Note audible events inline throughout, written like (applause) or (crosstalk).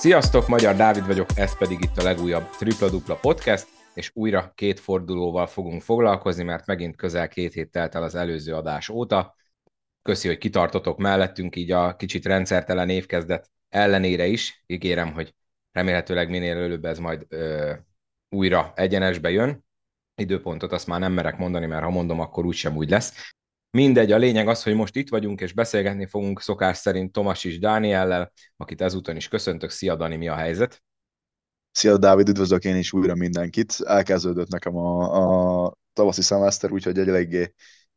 Sziasztok, Magyar Dávid vagyok, ez pedig itt a legújabb Tripla Dupla Podcast, és újra két fordulóval fogunk foglalkozni, mert megint közel két hét telt el az előző adás óta. Köszi, hogy kitartotok mellettünk így a kicsit rendszertelen évkezdet ellenére is. Ígérem, hogy remélhetőleg minél előbb ez majd ö, újra egyenesbe jön. Időpontot azt már nem merek mondani, mert ha mondom, akkor úgysem úgy lesz. Mindegy, a lényeg az, hogy most itt vagyunk, és beszélgetni fogunk szokás szerint Tomas és Dániellel, akit ezúton is köszöntök. Szia Dani, mi a helyzet? Szia Dávid, üdvözlök én is újra mindenkit. Elkezdődött nekem a, a tavaszi szemeszter, úgyhogy egy eléggé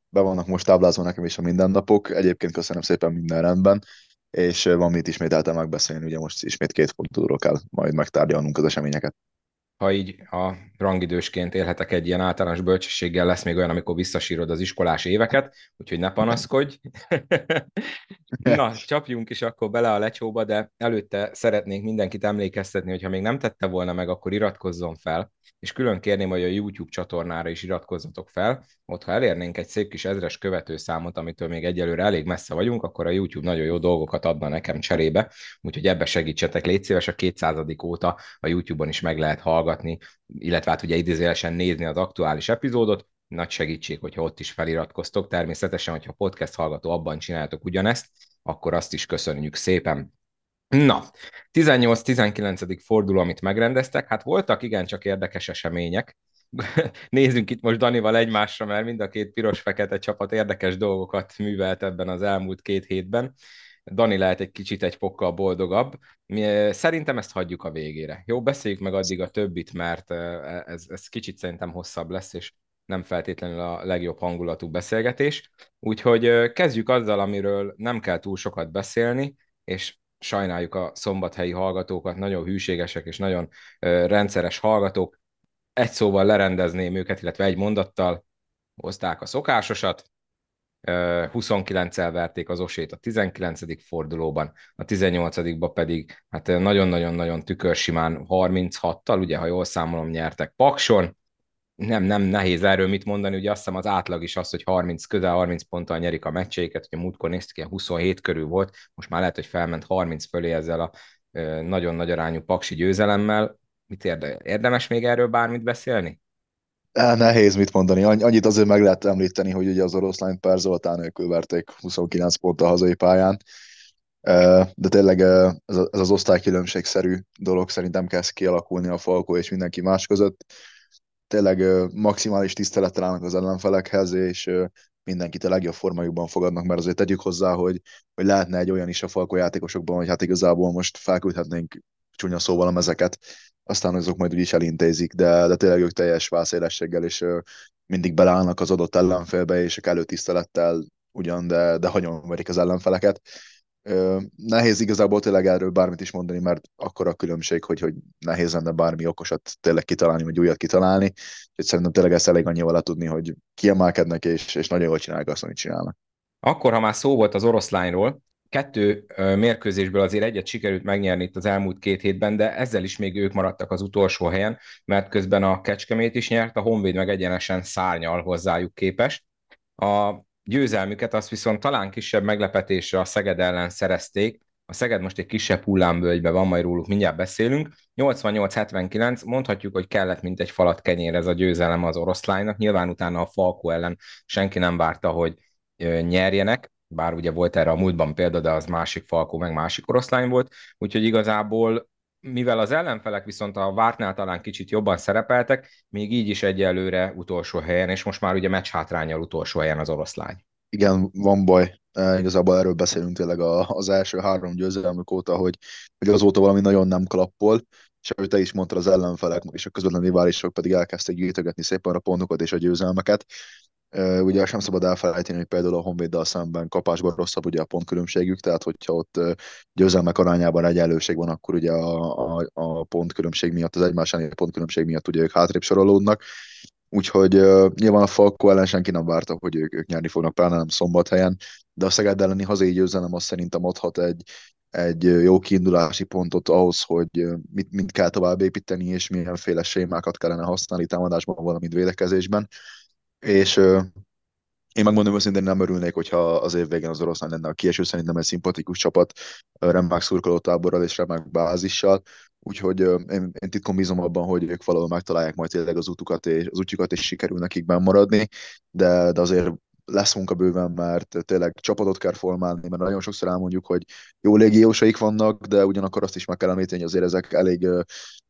be vannak most táblázva nekem is a mindennapok. Egyébként köszönöm szépen minden rendben, és van mit ismételtem megbeszélni, ugye most ismét két fordulóról kell majd megtárgyalnunk az eseményeket ha így a rangidősként élhetek egy ilyen általános bölcsességgel, lesz még olyan, amikor visszasírod az iskolás éveket, úgyhogy ne panaszkodj. Na, csapjunk is akkor bele a lecsóba, de előtte szeretnénk mindenkit emlékeztetni, hogy ha még nem tette volna meg, akkor iratkozzon fel, és külön kérném, hogy a YouTube csatornára is iratkozzatok fel. Ott, ha elérnénk egy szép kis ezres követőszámot, amitől még egyelőre elég messze vagyunk, akkor a YouTube nagyon jó dolgokat adna nekem cserébe, úgyhogy ebbe segítsetek. Légy szíves, a 200. óta a YouTube-on is meg lehet hallgatni, illetve hát ugye idézőjelesen nézni az aktuális epizódot, nagy segítség, hogyha ott is feliratkoztok. Természetesen, hogyha podcast hallgató abban csináltok ugyanezt, akkor azt is köszönjük szépen. Na, 18-19. forduló, amit megrendeztek, hát voltak igencsak érdekes események. (laughs) Nézzünk itt most Danival egymásra, mert mind a két piros-fekete csapat érdekes dolgokat művelt ebben az elmúlt két hétben. Dani lehet egy kicsit egy fokkal boldogabb. Szerintem ezt hagyjuk a végére. Jó, beszéljük meg addig a többit, mert ez, ez kicsit szerintem hosszabb lesz, és nem feltétlenül a legjobb hangulatú beszélgetés. Úgyhogy kezdjük azzal, amiről nem kell túl sokat beszélni, és sajnáljuk a szombathelyi hallgatókat, nagyon hűségesek és nagyon rendszeres hallgatók. Egy szóval lerendezném őket, illetve egy mondattal hozták a szokásosat, 29-el verték az osét a 19. fordulóban, a 18-ba pedig hát nagyon-nagyon-nagyon tükörsimán 36-tal, ugye, ha jól számolom, nyertek Pakson, nem, nem nehéz erről mit mondani, ugye azt hiszem az átlag is az, hogy 30, közel 30 ponttal nyerik a meccseiket, ugye múltkor néztük, ilyen 27 körül volt, most már lehet, hogy felment 30 fölé ezzel a nagyon nagy arányú paksi győzelemmel. Mit érde, érdemes még erről bármit beszélni? Nehéz mit mondani. Annyit azért meg lehet említeni, hogy ugye az oroszlány Per Zoltán nélkül verték 29 pont a hazai pályán, de tényleg ez az osztálykülönbségszerű dolog szerintem kezd kialakulni a Falkó és mindenki más között. Tényleg maximális tisztelettel állnak az ellenfelekhez, és mindenkit a legjobb formájukban fogadnak, mert azért tegyük hozzá, hogy, hogy lehetne egy olyan is a falkó játékosokban, hogy hát igazából most felküldhetnénk csúnya szóval a mezeket, aztán azok majd úgyis elintézik, de, de tényleg ők teljes vászélességgel, és mindig beleállnak az adott ellenfélbe, és a kellő tisztelettel ugyan, de, de hagyom verik az ellenfeleket. Nehéz igazából tényleg erről bármit is mondani, mert akkor a különbség, hogy, hogy nehéz lenne bármi okosat tényleg kitalálni, vagy újat kitalálni. Úgyhogy szerintem tényleg ezt elég annyival tudni, hogy kiemelkednek, és, és nagyon jól csinálják azt, amit csinálnak. Akkor, ha már szó volt az oroszlányról, kettő mérkőzésből azért egyet sikerült megnyerni itt az elmúlt két hétben, de ezzel is még ők maradtak az utolsó helyen, mert közben a Kecskemét is nyert, a Honvéd meg egyenesen szárnyal hozzájuk képest. A győzelmüket azt viszont talán kisebb meglepetésre a Szeged ellen szerezték. A Szeged most egy kisebb hullámvölgybe van, majd róluk mindjárt beszélünk. 88-79, mondhatjuk, hogy kellett mint egy falat kenyér ez a győzelem az oroszlánynak. Nyilván utána a Falko ellen senki nem várta, hogy nyerjenek, bár ugye volt erre a múltban példa, de az másik Falkó, meg másik oroszlány volt, úgyhogy igazából mivel az ellenfelek viszont a vártnál talán kicsit jobban szerepeltek, még így is egyelőre utolsó helyen, és most már ugye meccs hátrányal utolsó helyen az oroszlány. Igen, van baj. E, igazából erről beszélünk tényleg az első három győzelmük óta, hogy, hogy azóta valami nagyon nem klappol, és ahogy te is mondtad, az ellenfelek és a közvetlen riválisok pedig elkezdték gyűjtögetni szépen a pontokat és a győzelmeket. Ugye sem szabad elfelejteni, hogy például a Honvéddal szemben kapásban rosszabb ugye a pontkülönbségük, tehát hogyha ott győzelmek arányában egyenlőség van, akkor ugye a, a, a pontkülönbség miatt, az egymás elleni pontkülönbség miatt ugye ők hátrébb sorolódnak. Úgyhogy uh, nyilván a Falko ellen senki nem várta, hogy ők, ők nyerni fognak, pláne nem szombathelyen, de a Szeged elleni hazai győzelem azt szerintem adhat egy, egy jó kiindulási pontot ahhoz, hogy mit, mit kell tovább építeni, és milyenféle sémákat kellene használni támadásban, valamint védekezésben. És Én megmondom őszintén, nem örülnék, hogyha az év végén az oroszlán lenne a kieső, szerintem egy szimpatikus csapat, remek szurkoló táborral és remek bázissal, úgyhogy én, én titkon bízom abban, hogy ők valahol megtalálják majd tényleg az útukat és az útjukat, és sikerül nekik maradni, de, de azért lesz munka bőven, mert tényleg csapatot kell formálni, mert nagyon sokszor elmondjuk, hogy jó légiósaik vannak, de ugyanakkor azt is meg kell említeni, hogy azért ezek elég,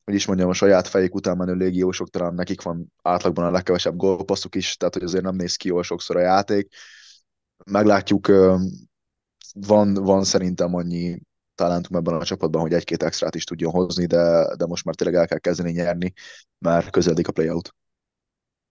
hogy is mondjam, a saját fejük után menő légiósok, talán nekik van átlagban a legkevesebb gólpasszuk is, tehát hogy azért nem néz ki jól sokszor a játék. Meglátjuk, van, van szerintem annyi talentum ebben a csapatban, hogy egy-két extrát is tudjon hozni, de, de most már tényleg el kell kezdeni nyerni, mert közeledik a playout.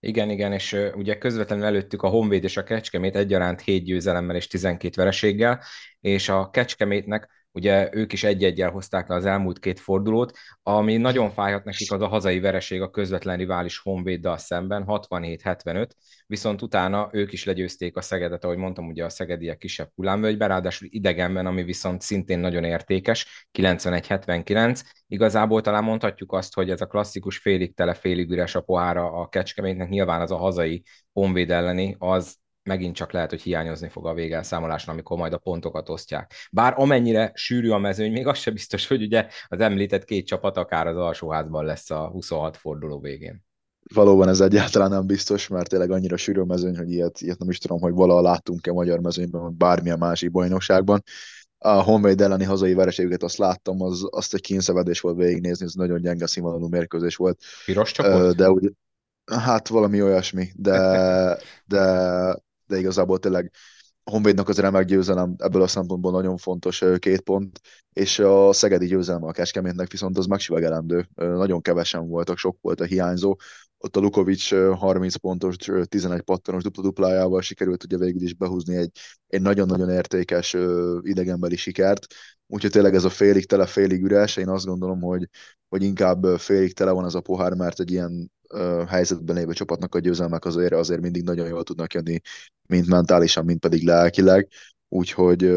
Igen, igen, és ugye közvetlenül előttük a Honvéd és a Kecskemét egyaránt 7 győzelemmel és 12 vereséggel, és a Kecskemétnek ugye ők is egy-egyel hozták le az elmúlt két fordulót, ami nagyon fájhat nekik az a hazai vereség a közvetlen rivális Honvéddal szemben, 67-75, viszont utána ők is legyőzték a Szegedet, ahogy mondtam, ugye a szegediek kisebb hullámvölgyben, ráadásul idegenben, ami viszont szintén nagyon értékes, 91-79. Igazából talán mondhatjuk azt, hogy ez a klasszikus félig tele, félig üres a pohára a Kecskemétnek, nyilván az a hazai Honvéd elleni, az megint csak lehet, hogy hiányozni fog a végelszámolásra, amikor majd a pontokat osztják. Bár amennyire sűrű a mezőny, még az sem biztos, hogy ugye az említett két csapat akár az alsóházban lesz a 26 forduló végén. Valóban ez egyáltalán nem biztos, mert tényleg annyira sűrű a mezőny, hogy ilyet, ilyet nem is tudom, hogy valaha láttunk-e magyar mezőnyben, vagy bármilyen másik bajnokságban. A Honvéd elleni hazai vereségüket azt láttam, az, azt egy kínszevedés volt végignézni, ez nagyon gyenge színvonalú mérkőzés volt. Piros csapot? De úgy, hát valami olyasmi, de, de de igazából tényleg a Honvédnak az remek győzelem ebből a szempontból nagyon fontos két pont, és a Szegedi győzelme a Keskemétnek viszont az megsivegelendő. Nagyon kevesen voltak, sok volt a hiányzó. Ott a Lukovics 30 pontos, 11 pattanos dupla-duplájával sikerült ugye végül is behúzni egy, egy nagyon-nagyon értékes idegenbeli sikert. Úgyhogy tényleg ez a félig tele, félig üres. Én azt gondolom, hogy, hogy inkább félig tele van ez a pohár, mert egy ilyen helyzetben lévő csapatnak a győzelmek azért, azért mindig nagyon jól tudnak jönni, mint mentálisan, mint pedig lelkileg. Úgyhogy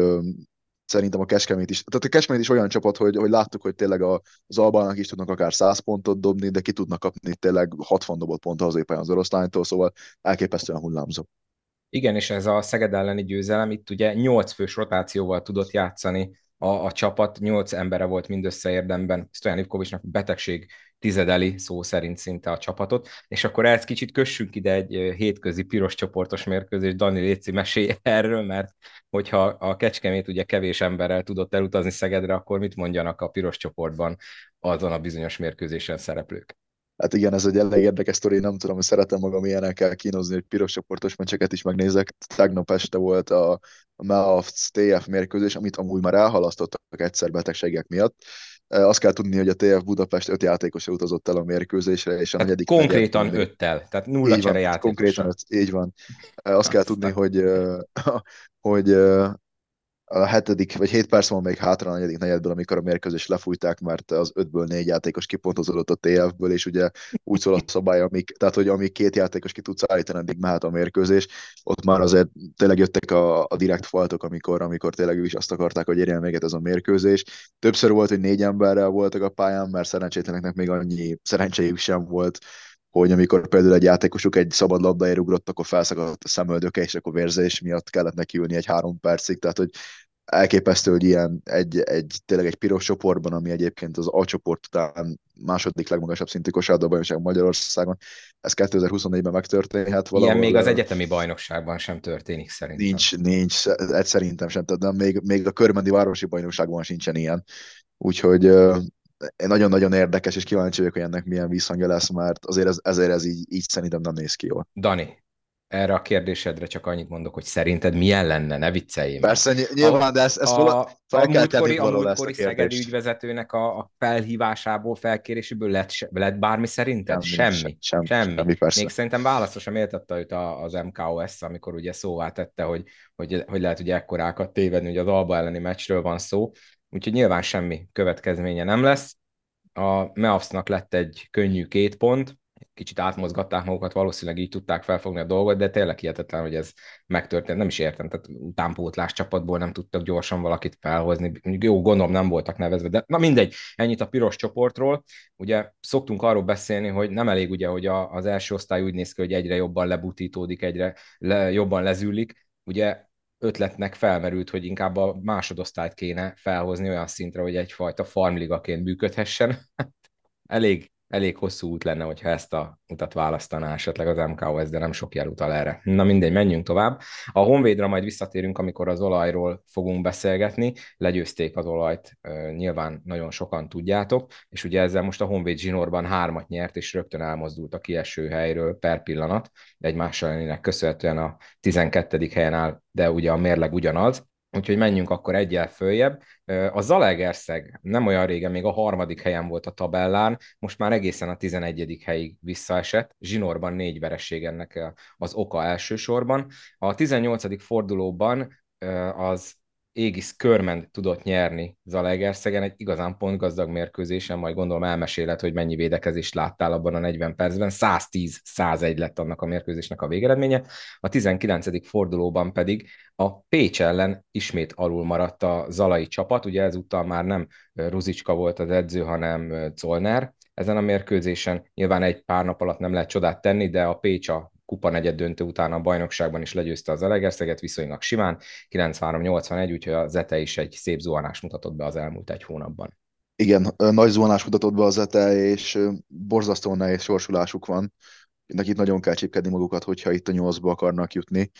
szerintem a Keskemét is, tehát a Keskemét is olyan csapat, hogy, hogy láttuk, hogy tényleg az Albának is tudnak akár 100 pontot dobni, de ki tudnak kapni tényleg 60 dobott pont az éppen az oroszlánytól, szóval elképesztően hullámzó. Igen, és ez a Szeged elleni győzelem itt ugye 8 fős rotációval tudott játszani a, a csapat, 8 embere volt mindössze érdemben. Stojan Ivkovicsnak betegség tizedeli szó szerint szinte a csapatot, és akkor ezt kicsit kössünk ide egy hétközi piros csoportos mérkőzés, Dani Léci mesélj erről, mert hogyha a Kecskemét ugye kevés emberrel tudott elutazni Szegedre, akkor mit mondjanak a piros csoportban azon a bizonyos mérkőzésen szereplők? Hát igen, ez egy elég érdekes sztori, nem tudom, hogy szeretem magam ilyenekkel kínozni, hogy piros csoportos meccseket is megnézek. Tegnap este volt a Meafc TF mérkőzés, amit amúgy már elhalasztottak egyszer betegségek miatt. Azt kell tudni, hogy a TF Budapest öt játékosra utazott el a mérkőzésre, és a hát negyedik... Konkrétan negyed, öttel, tehát nulla csere játékosra. Konkrétan öt, így van. Azt kell tudni, hogy, (laughs) hogy a hetedik, vagy hét perc van még hátra a negyedik negyedből, amikor a mérkőzés lefújták, mert az ötből négy játékos kipontozódott a TF-ből, és ugye úgy szól a szabály, amik, tehát hogy amíg két játékos ki tudsz állítani, addig mehet a mérkőzés. Ott már azért tényleg jöttek a, a direkt faltok, amikor, amikor tényleg is azt akarták, hogy érjen véget ez a mérkőzés. Többször volt, hogy négy emberrel voltak a pályán, mert szerencsétleneknek még annyi szerencséjük sem volt, hogy amikor például egy játékosuk egy szabad labdáért ugrott, akkor felszakadt a szemöldöke, és akkor vérzés miatt kellett neki ülni egy három percig, tehát hogy elképesztő, hogy ilyen egy, egy, tényleg egy piros csoportban, ami egyébként az A csoport után második legmagasabb szintű kosárlabda bajnokság Magyarországon, ez 2024-ben megtörténhet valahol. Ilyen még az egyetemi bajnokságban sem történik szerintem. Nincs, nincs, ez szerintem sem, tehát még, még a körmendi városi bajnokságban sincsen ilyen. Úgyhogy nagyon-nagyon érdekes, és kíváncsi vagyok, hogy ennek milyen visszhangja lesz, mert azért ez, ezért ez így, így szerintem nem néz ki jól. Dani, erre a kérdésedre csak annyit mondok, hogy szerinted milyen lenne, ne vicceljél. Persze, nyilván, de ezt, ezt a, a, fel a kell tenni a múltkori szegedi ügyvezetőnek a, a felhívásából, felkéréséből lett, lett bármi szerinted? Semmi. Semmi. Semmi. semmi. semmi persze. Még szerintem válaszosra méltatta őt az MKOS, amikor ugye szóvá tette, hogy, hogy, hogy lehet ugye ekkorákat tévedni, hogy az Alba elleni meccsről van szó, úgyhogy nyilván semmi következménye nem lesz. A Meavsnak lett egy könnyű két pont, kicsit átmozgatták magukat, valószínűleg így tudták felfogni a dolgot, de tényleg hihetetlen, hogy ez megtörtént. Nem is értem, tehát utánpótlás csapatból nem tudtak gyorsan valakit felhozni. Jó, gondolom nem voltak nevezve, de na mindegy, ennyit a piros csoportról. Ugye szoktunk arról beszélni, hogy nem elég ugye, hogy a, az első osztály úgy néz ki, hogy egyre jobban lebutítódik, egyre le, jobban lezűlik. Ugye ötletnek felmerült, hogy inkább a másodosztályt kéne felhozni olyan szintre, hogy egyfajta farmligaként működhessen. (laughs) elég elég hosszú út lenne, hogyha ezt a utat választaná esetleg az MKOS, de nem sok jel utal erre. Na mindegy, menjünk tovább. A Honvédra majd visszatérünk, amikor az olajról fogunk beszélgetni. Legyőzték az olajt, nyilván nagyon sokan tudjátok, és ugye ezzel most a Honvéd zsinórban hármat nyert, és rögtön elmozdult a kieső helyről per pillanat, egymással köszönhetően a 12. helyen áll, de ugye a mérleg ugyanaz, Úgyhogy menjünk akkor egyel följebb. A Zalaegerszeg nem olyan régen még a harmadik helyen volt a tabellán, most már egészen a 11. helyig visszaesett. Zsinorban négy vereség ennek az oka elsősorban. A 18. fordulóban az Égis Körment tudott nyerni Zalaegerszegen egy igazán pontgazdag mérkőzésen, majd gondolom elmeséled, hogy mennyi védekezést láttál abban a 40 percben. 110-101 lett annak a mérkőzésnek a végeredménye. A 19. fordulóban pedig a Pécs ellen ismét alul maradt a Zalai csapat, ugye ezúttal már nem Ruzicska volt az edző, hanem Colner ezen a mérkőzésen. Nyilván egy pár nap alatt nem lehet csodát tenni, de a Pécs a kupa negyed döntő után a bajnokságban is legyőzte az Elegerszeget viszonylag simán, 93-81, úgyhogy a Zete is egy szép zuhanást mutatott be az elmúlt egy hónapban. Igen, nagy zuhanás mutatott be az Zete, és borzasztóan nehéz sorsulásuk van. Nekik nagyon kell csipkedni magukat, hogyha itt a nyolcba akarnak jutni.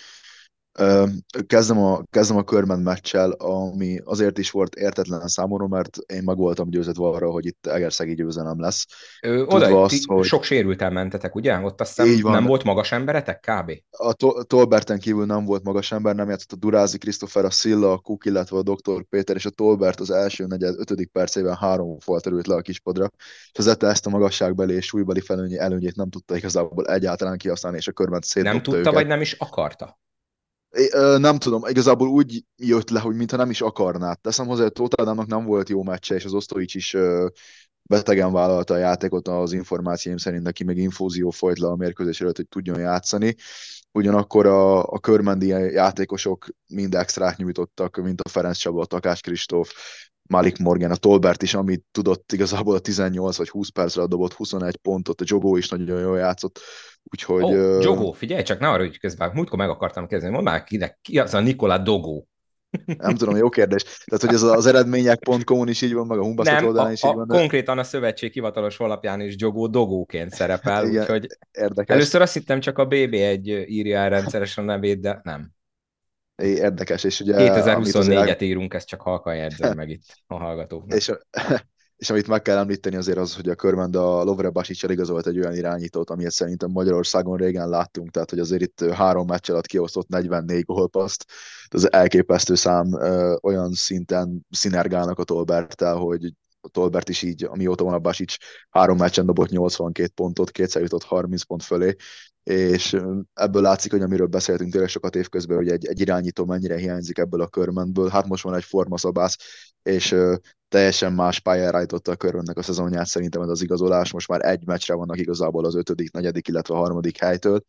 Kezdem a, kezdem a körben meccsel, ami azért is volt értetlen számomra, mert én meg voltam győződve arra, hogy itt Egerszegi győzelem lesz. Ö, oda azt, hogy... sok sérülten mentetek, ugye? Ott azt hiszem nem volt magas emberetek kb? A to- Tolberten kívül nem volt magas ember, nem játszott a Durázi Krisztofer, a Szilla, a Kuk, illetve a Dr. Péter, és a Tolbert az első negyed, ötödik percében három fal terült le a kispodra, és az ezt a magasságbeli és súlybeli előnyét nem tudta igazából egyáltalán kihasználni, és a körben szétdobta Nem tudta, őket. vagy nem is akarta? Nem tudom, igazából úgy jött le, hogy mintha nem is akarná. Teszem hozzá, hogy Tottenhamnak nem volt jó meccse, és az Osztovics is betegen vállalta a játékot az információim szerint, neki még infúzió folyt le a mérkőzés előtt, hogy tudjon játszani. Ugyanakkor a, a körmendi játékosok mind extrát nyújtottak, mint a Ferenc Csaba, a Takás Kristóf, Malik Morgan, a Tolbert is, amit tudott igazából a 18 vagy 20 percre dobott 21 pontot, a Jogó is nagyon jól játszott, úgyhogy... Oh, Jogó, figyelj csak, ne arra, hogy közben, múltkor meg akartam kezdeni, mondd már kinek, ki az a Nikola Dogó? Nem tudom, jó kérdés. Tehát, hogy ez az eredmények.com is így van, meg a Humbaszat oldalán is a, így van. De... konkrétan a szövetség hivatalos honlapján is Jogó Dogóként szerepel, Igen, úgyhogy érdekes. először azt hittem csak a BB1 írja el rendszeresen a nevét, de nem. Érdekes, és ugye... 2024-et írunk, ezt csak halkan jegyzem meg itt a hallgatóknak. És, (laughs) és amit meg kell említeni azért az, hogy a körmend a Lovre Basicsal igazolt egy olyan irányítót, amilyet szerintem Magyarországon régen láttunk, tehát hogy azért itt három meccs alatt kiosztott 44 gólpaszt, ez elképesztő szám olyan szinten szinergálnak a Tolbertel, hogy Tolbert is így, amióta van a Basics, három meccsen dobott 82 pontot, kétszer jutott 30 pont fölé, és ebből látszik, hogy amiről beszéltünk tényleg sokat évközben, hogy egy, egy irányító mennyire hiányzik ebből a körmentből. Hát most van egy formaszabász, és teljesen más pályára állította a körönnek a szezonját, szerintem ez az igazolás. Most már egy meccsre vannak igazából az ötödik, negyedik, illetve a harmadik helytől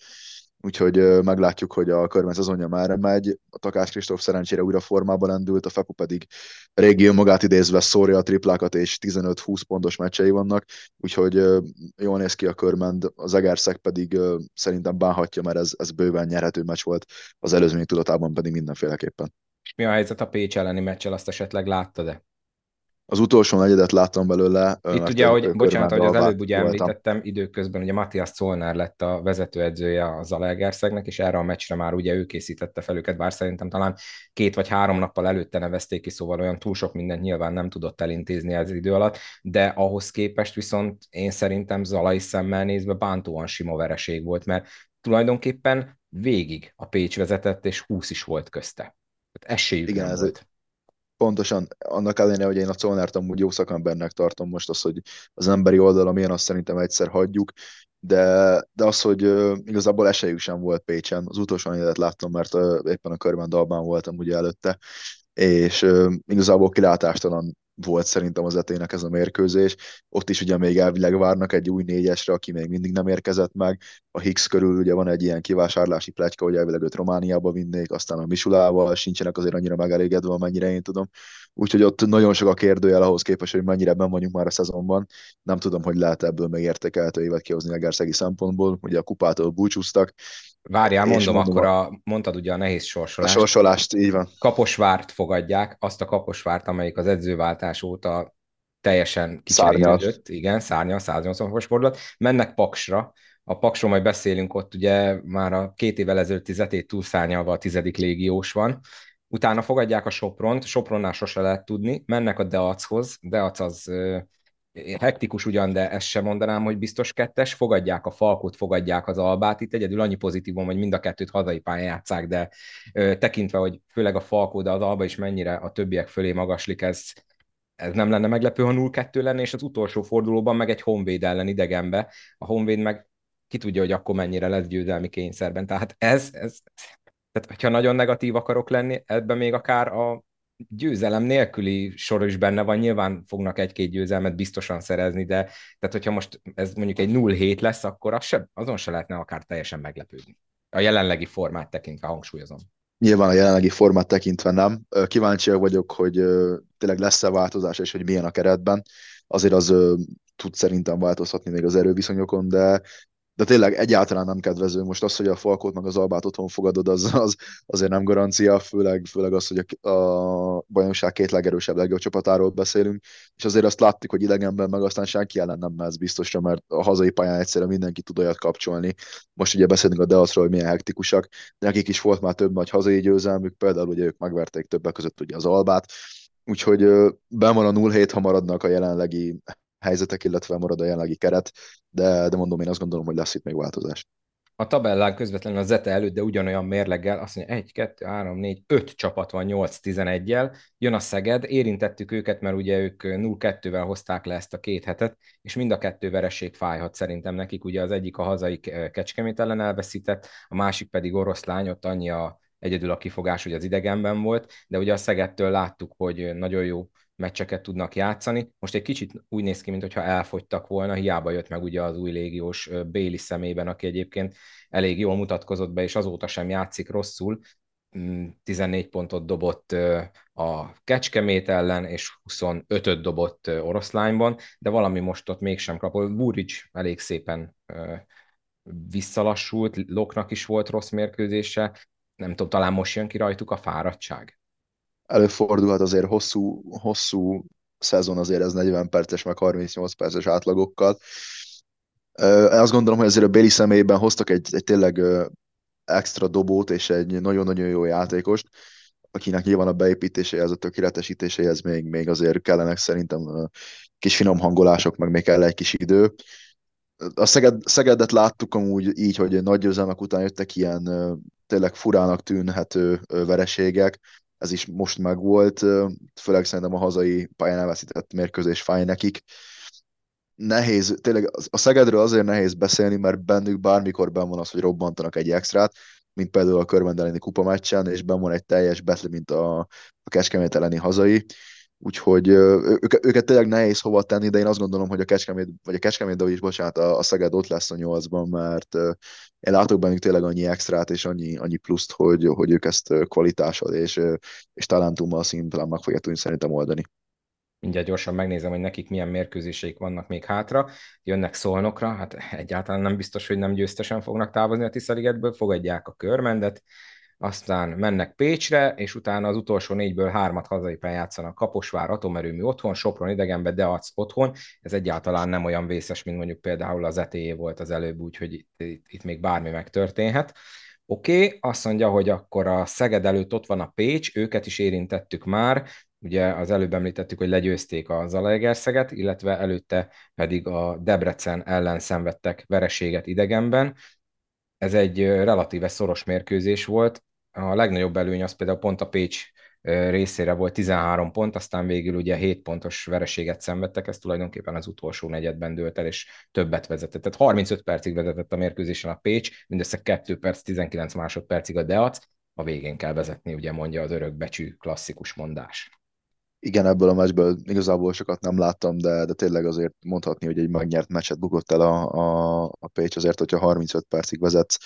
úgyhogy meglátjuk, hogy a körben szezonja már megy. A Takás Kristóf szerencsére újra formában lendült, a Fepu pedig régi önmagát idézve szórja a triplákat, és 15-20 pontos meccsei vannak, úgyhogy jól néz ki a körmend, az Egerszeg pedig szerintem bánhatja, mert ez, ez bőven nyerhető meccs volt, az előzmény tudatában pedig mindenféleképpen. És mi a helyzet a Pécs elleni meccsel, azt esetleg láttad-e? Az utolsó negyedet láttam belőle. Itt ugye, hogy, bocsánat, hogy az előbb ugye voltam. említettem, időközben ugye Matthias Zollner lett a vezetőedzője az Alegerszegnek, és erre a meccsre már ugye ő készítette fel őket, bár szerintem talán két vagy három nappal előtte nevezték ki, szóval olyan túl sok mindent nyilván nem tudott elintézni az idő alatt, de ahhoz képest viszont én szerintem Zalai szemmel nézve bántóan sima vereség volt, mert tulajdonképpen végig a Pécs vezetett, és 20 is volt közte. Tehát esélyük Igen, ez volt. Egy pontosan annak ellenére, hogy én a Colnert amúgy jó szakembernek tartom most az, hogy az emberi oldala milyen, azt szerintem egyszer hagyjuk, de, de az, hogy uh, igazából esélyük sem volt Pécsen, az utolsó anyadat láttam, mert uh, éppen a körben dalban voltam ugye előtte, és uh, igazából kilátástalan volt szerintem az etének ez a mérkőzés. Ott is ugye még elvileg várnak egy új négyesre, aki még mindig nem érkezett meg. A Higgs körül ugye van egy ilyen kivásárlási pletyka, hogy elvileg őt Romániába vinnék, aztán a Misulával sincsenek azért annyira megelégedve, amennyire én tudom. Úgyhogy ott nagyon sok a kérdőjel ahhoz képest, hogy mennyire ben vagyunk már a szezonban. Nem tudom, hogy lehet ebből még értékelhető évet kihozni Egerszegi szempontból. Ugye a kupától búcsúztak, Várjál, mondom, mondom, akkor a, mondtad ugye a nehéz sorsolást. A sorsolást, így van. Kaposvárt fogadják, azt a Kaposvárt, amelyik az edzőváltás óta teljesen kicserélődött. Igen, szárnyal, 180 fokos fordulat. Mennek Paksra, a Paksról majd beszélünk, ott ugye már a két évvel ezelőtti zetét túlszárnyalva a tizedik légiós van. Utána fogadják a Sopront, Sopronnál sose lehet tudni, mennek a Deachoz, Deac az hektikus ugyan, de ezt sem mondanám, hogy biztos kettes, fogadják a Falkot, fogadják az Albát, itt egyedül annyi pozitívum, hogy mind a kettőt hazai pályán játszák, de ö, tekintve, hogy főleg a Falkó, de az Alba is mennyire a többiek fölé magaslik, ez, ez nem lenne meglepő, ha 0-2 lenne, és az utolsó fordulóban meg egy Honvéd ellen idegenbe, a Honvéd meg ki tudja, hogy akkor mennyire lesz győzelmi kényszerben. Tehát ez, ez tehát, hogyha nagyon negatív akarok lenni, ebben még akár a győzelem nélküli sor is benne van, nyilván fognak egy-két győzelmet biztosan szerezni, de tehát hogyha most ez mondjuk egy 0-7 lesz, akkor az se, azon se lehetne akár teljesen meglepődni. A jelenlegi formát tekintve hangsúlyozom. Nyilván a jelenlegi formát tekintve nem. Kíváncsi vagyok, hogy tényleg lesz-e változás, és hogy milyen a keretben. Azért az tud szerintem változhatni még az erőviszonyokon, de de tényleg egyáltalán nem kedvező. Most az, hogy a Falkot meg az Albát otthon fogadod, az, az azért nem garancia, főleg, főleg az, hogy a, a bajnokság két legerősebb, legjobb csapatáról beszélünk, és azért azt láttuk, hogy idegenben meg aztán senki ellen nem mehetsz biztosra, mert a hazai pályán egyszerűen mindenki tud olyat kapcsolni. Most ugye beszélünk a Deaszról, hogy milyen hektikusak, nekik is volt már több nagy hazai győzelmük, például ugye ők megverték többek között ugye az Albát, úgyhogy ben van a 0-7, ha maradnak a jelenlegi helyzetek, illetve marad a jelenlegi keret, de, de mondom, én azt gondolom, hogy lesz itt még változás. A tabellán közvetlenül a Zete előtt, de ugyanolyan mérleggel, azt mondja, 1, 2, 3, 4, 5 csapat van 8-11-jel, jön a Szeged, érintettük őket, mert ugye ők 0-2-vel hozták le ezt a két hetet, és mind a kettő vereség fájhat szerintem nekik, ugye az egyik a hazai Kecskemét ellen elveszített, a másik pedig oroszlány, ott annyi a, egyedül a kifogás, hogy az idegenben volt, de ugye a Szegedtől láttuk, hogy nagyon jó meccseket tudnak játszani. Most egy kicsit úgy néz ki, mintha elfogytak volna, hiába jött meg ugye az új légiós Béli szemében, aki egyébként elég jól mutatkozott be, és azóta sem játszik rosszul. 14 mm, pontot dobott a Kecskemét ellen, és 25-öt dobott oroszlányban, de valami most ott mégsem kapott. Buric elég szépen visszalassult, Loknak is volt rossz mérkőzése, nem tudom, talán most jön ki rajtuk a fáradtság előfordulhat azért hosszú, hosszú szezon azért ez 40 perces, meg 38 perces átlagokkal. Én azt gondolom, hogy azért a Béli személyében hoztak egy, egy tényleg extra dobót és egy nagyon-nagyon jó játékost, akinek nyilván a beépítéséhez, a tökéletesítéséhez még, még azért kellenek szerintem kis finom hangolások, meg még kell egy kis idő. A Szeged, Szegedet láttuk amúgy így, hogy nagy győzelmek után jöttek ilyen tényleg furának tűnhető vereségek, ez is most megvolt, főleg szerintem a hazai pályán elveszített mérkőzés fáj nekik. Nehéz, tényleg a Szegedről azért nehéz beszélni, mert bennük bármikor ben van az, hogy robbantanak egy extrát, mint például a körmendeleni kupa meccsen, és ben van egy teljes betli, mint a, a Kecskemét elleni hazai úgyhogy őket, őket tényleg nehéz hova tenni, de én azt gondolom, hogy a Kecskemét, vagy a Kecskemét, de is, bocsánat, a, a Szeged ott lesz a nyolcban, mert én látok bennük tényleg annyi extrát és annyi, annyi pluszt, hogy, hogy ők ezt kvalitással és, és talentummal szimplán meg fogják tudni szerintem oldani. Mindjárt gyorsan megnézem, hogy nekik milyen mérkőzéseik vannak még hátra. Jönnek szolnokra, hát egyáltalán nem biztos, hogy nem győztesen fognak távozni a Tiszaligetből, fogadják a körmendet, aztán mennek Pécsre, és utána az utolsó négyből hármat hazai pályán játszanak Kaposvár atomerőmű otthon, Sopron idegenbe, Deac otthon. Ez egyáltalán nem olyan vészes, mint mondjuk például az etéjé volt az előbb, úgyhogy itt, itt, itt még bármi megtörténhet. Oké, okay, azt mondja, hogy akkor a Szeged előtt ott van a Pécs, őket is érintettük már, ugye az előbb említettük, hogy legyőzték a Zalaegerszeget, illetve előtte pedig a Debrecen ellen szenvedtek vereséget idegenben. Ez egy relatíve szoros mérkőzés volt, a legnagyobb előny az például pont a Pécs részére volt 13 pont, aztán végül ugye 7 pontos vereséget szenvedtek, ez tulajdonképpen az utolsó negyedben dőlt el, és többet vezetett. Tehát 35 percig vezetett a mérkőzésen a Pécs, mindössze 2 perc, 19 másodpercig a Deac, a végén kell vezetni, ugye mondja az örökbecsű klasszikus mondás. Igen, ebből a meccsből igazából sokat nem láttam, de, de tényleg azért mondhatni, hogy egy megnyert meccset bukott el a, a, a Pécs, azért, hogyha 35 percig vezetsz,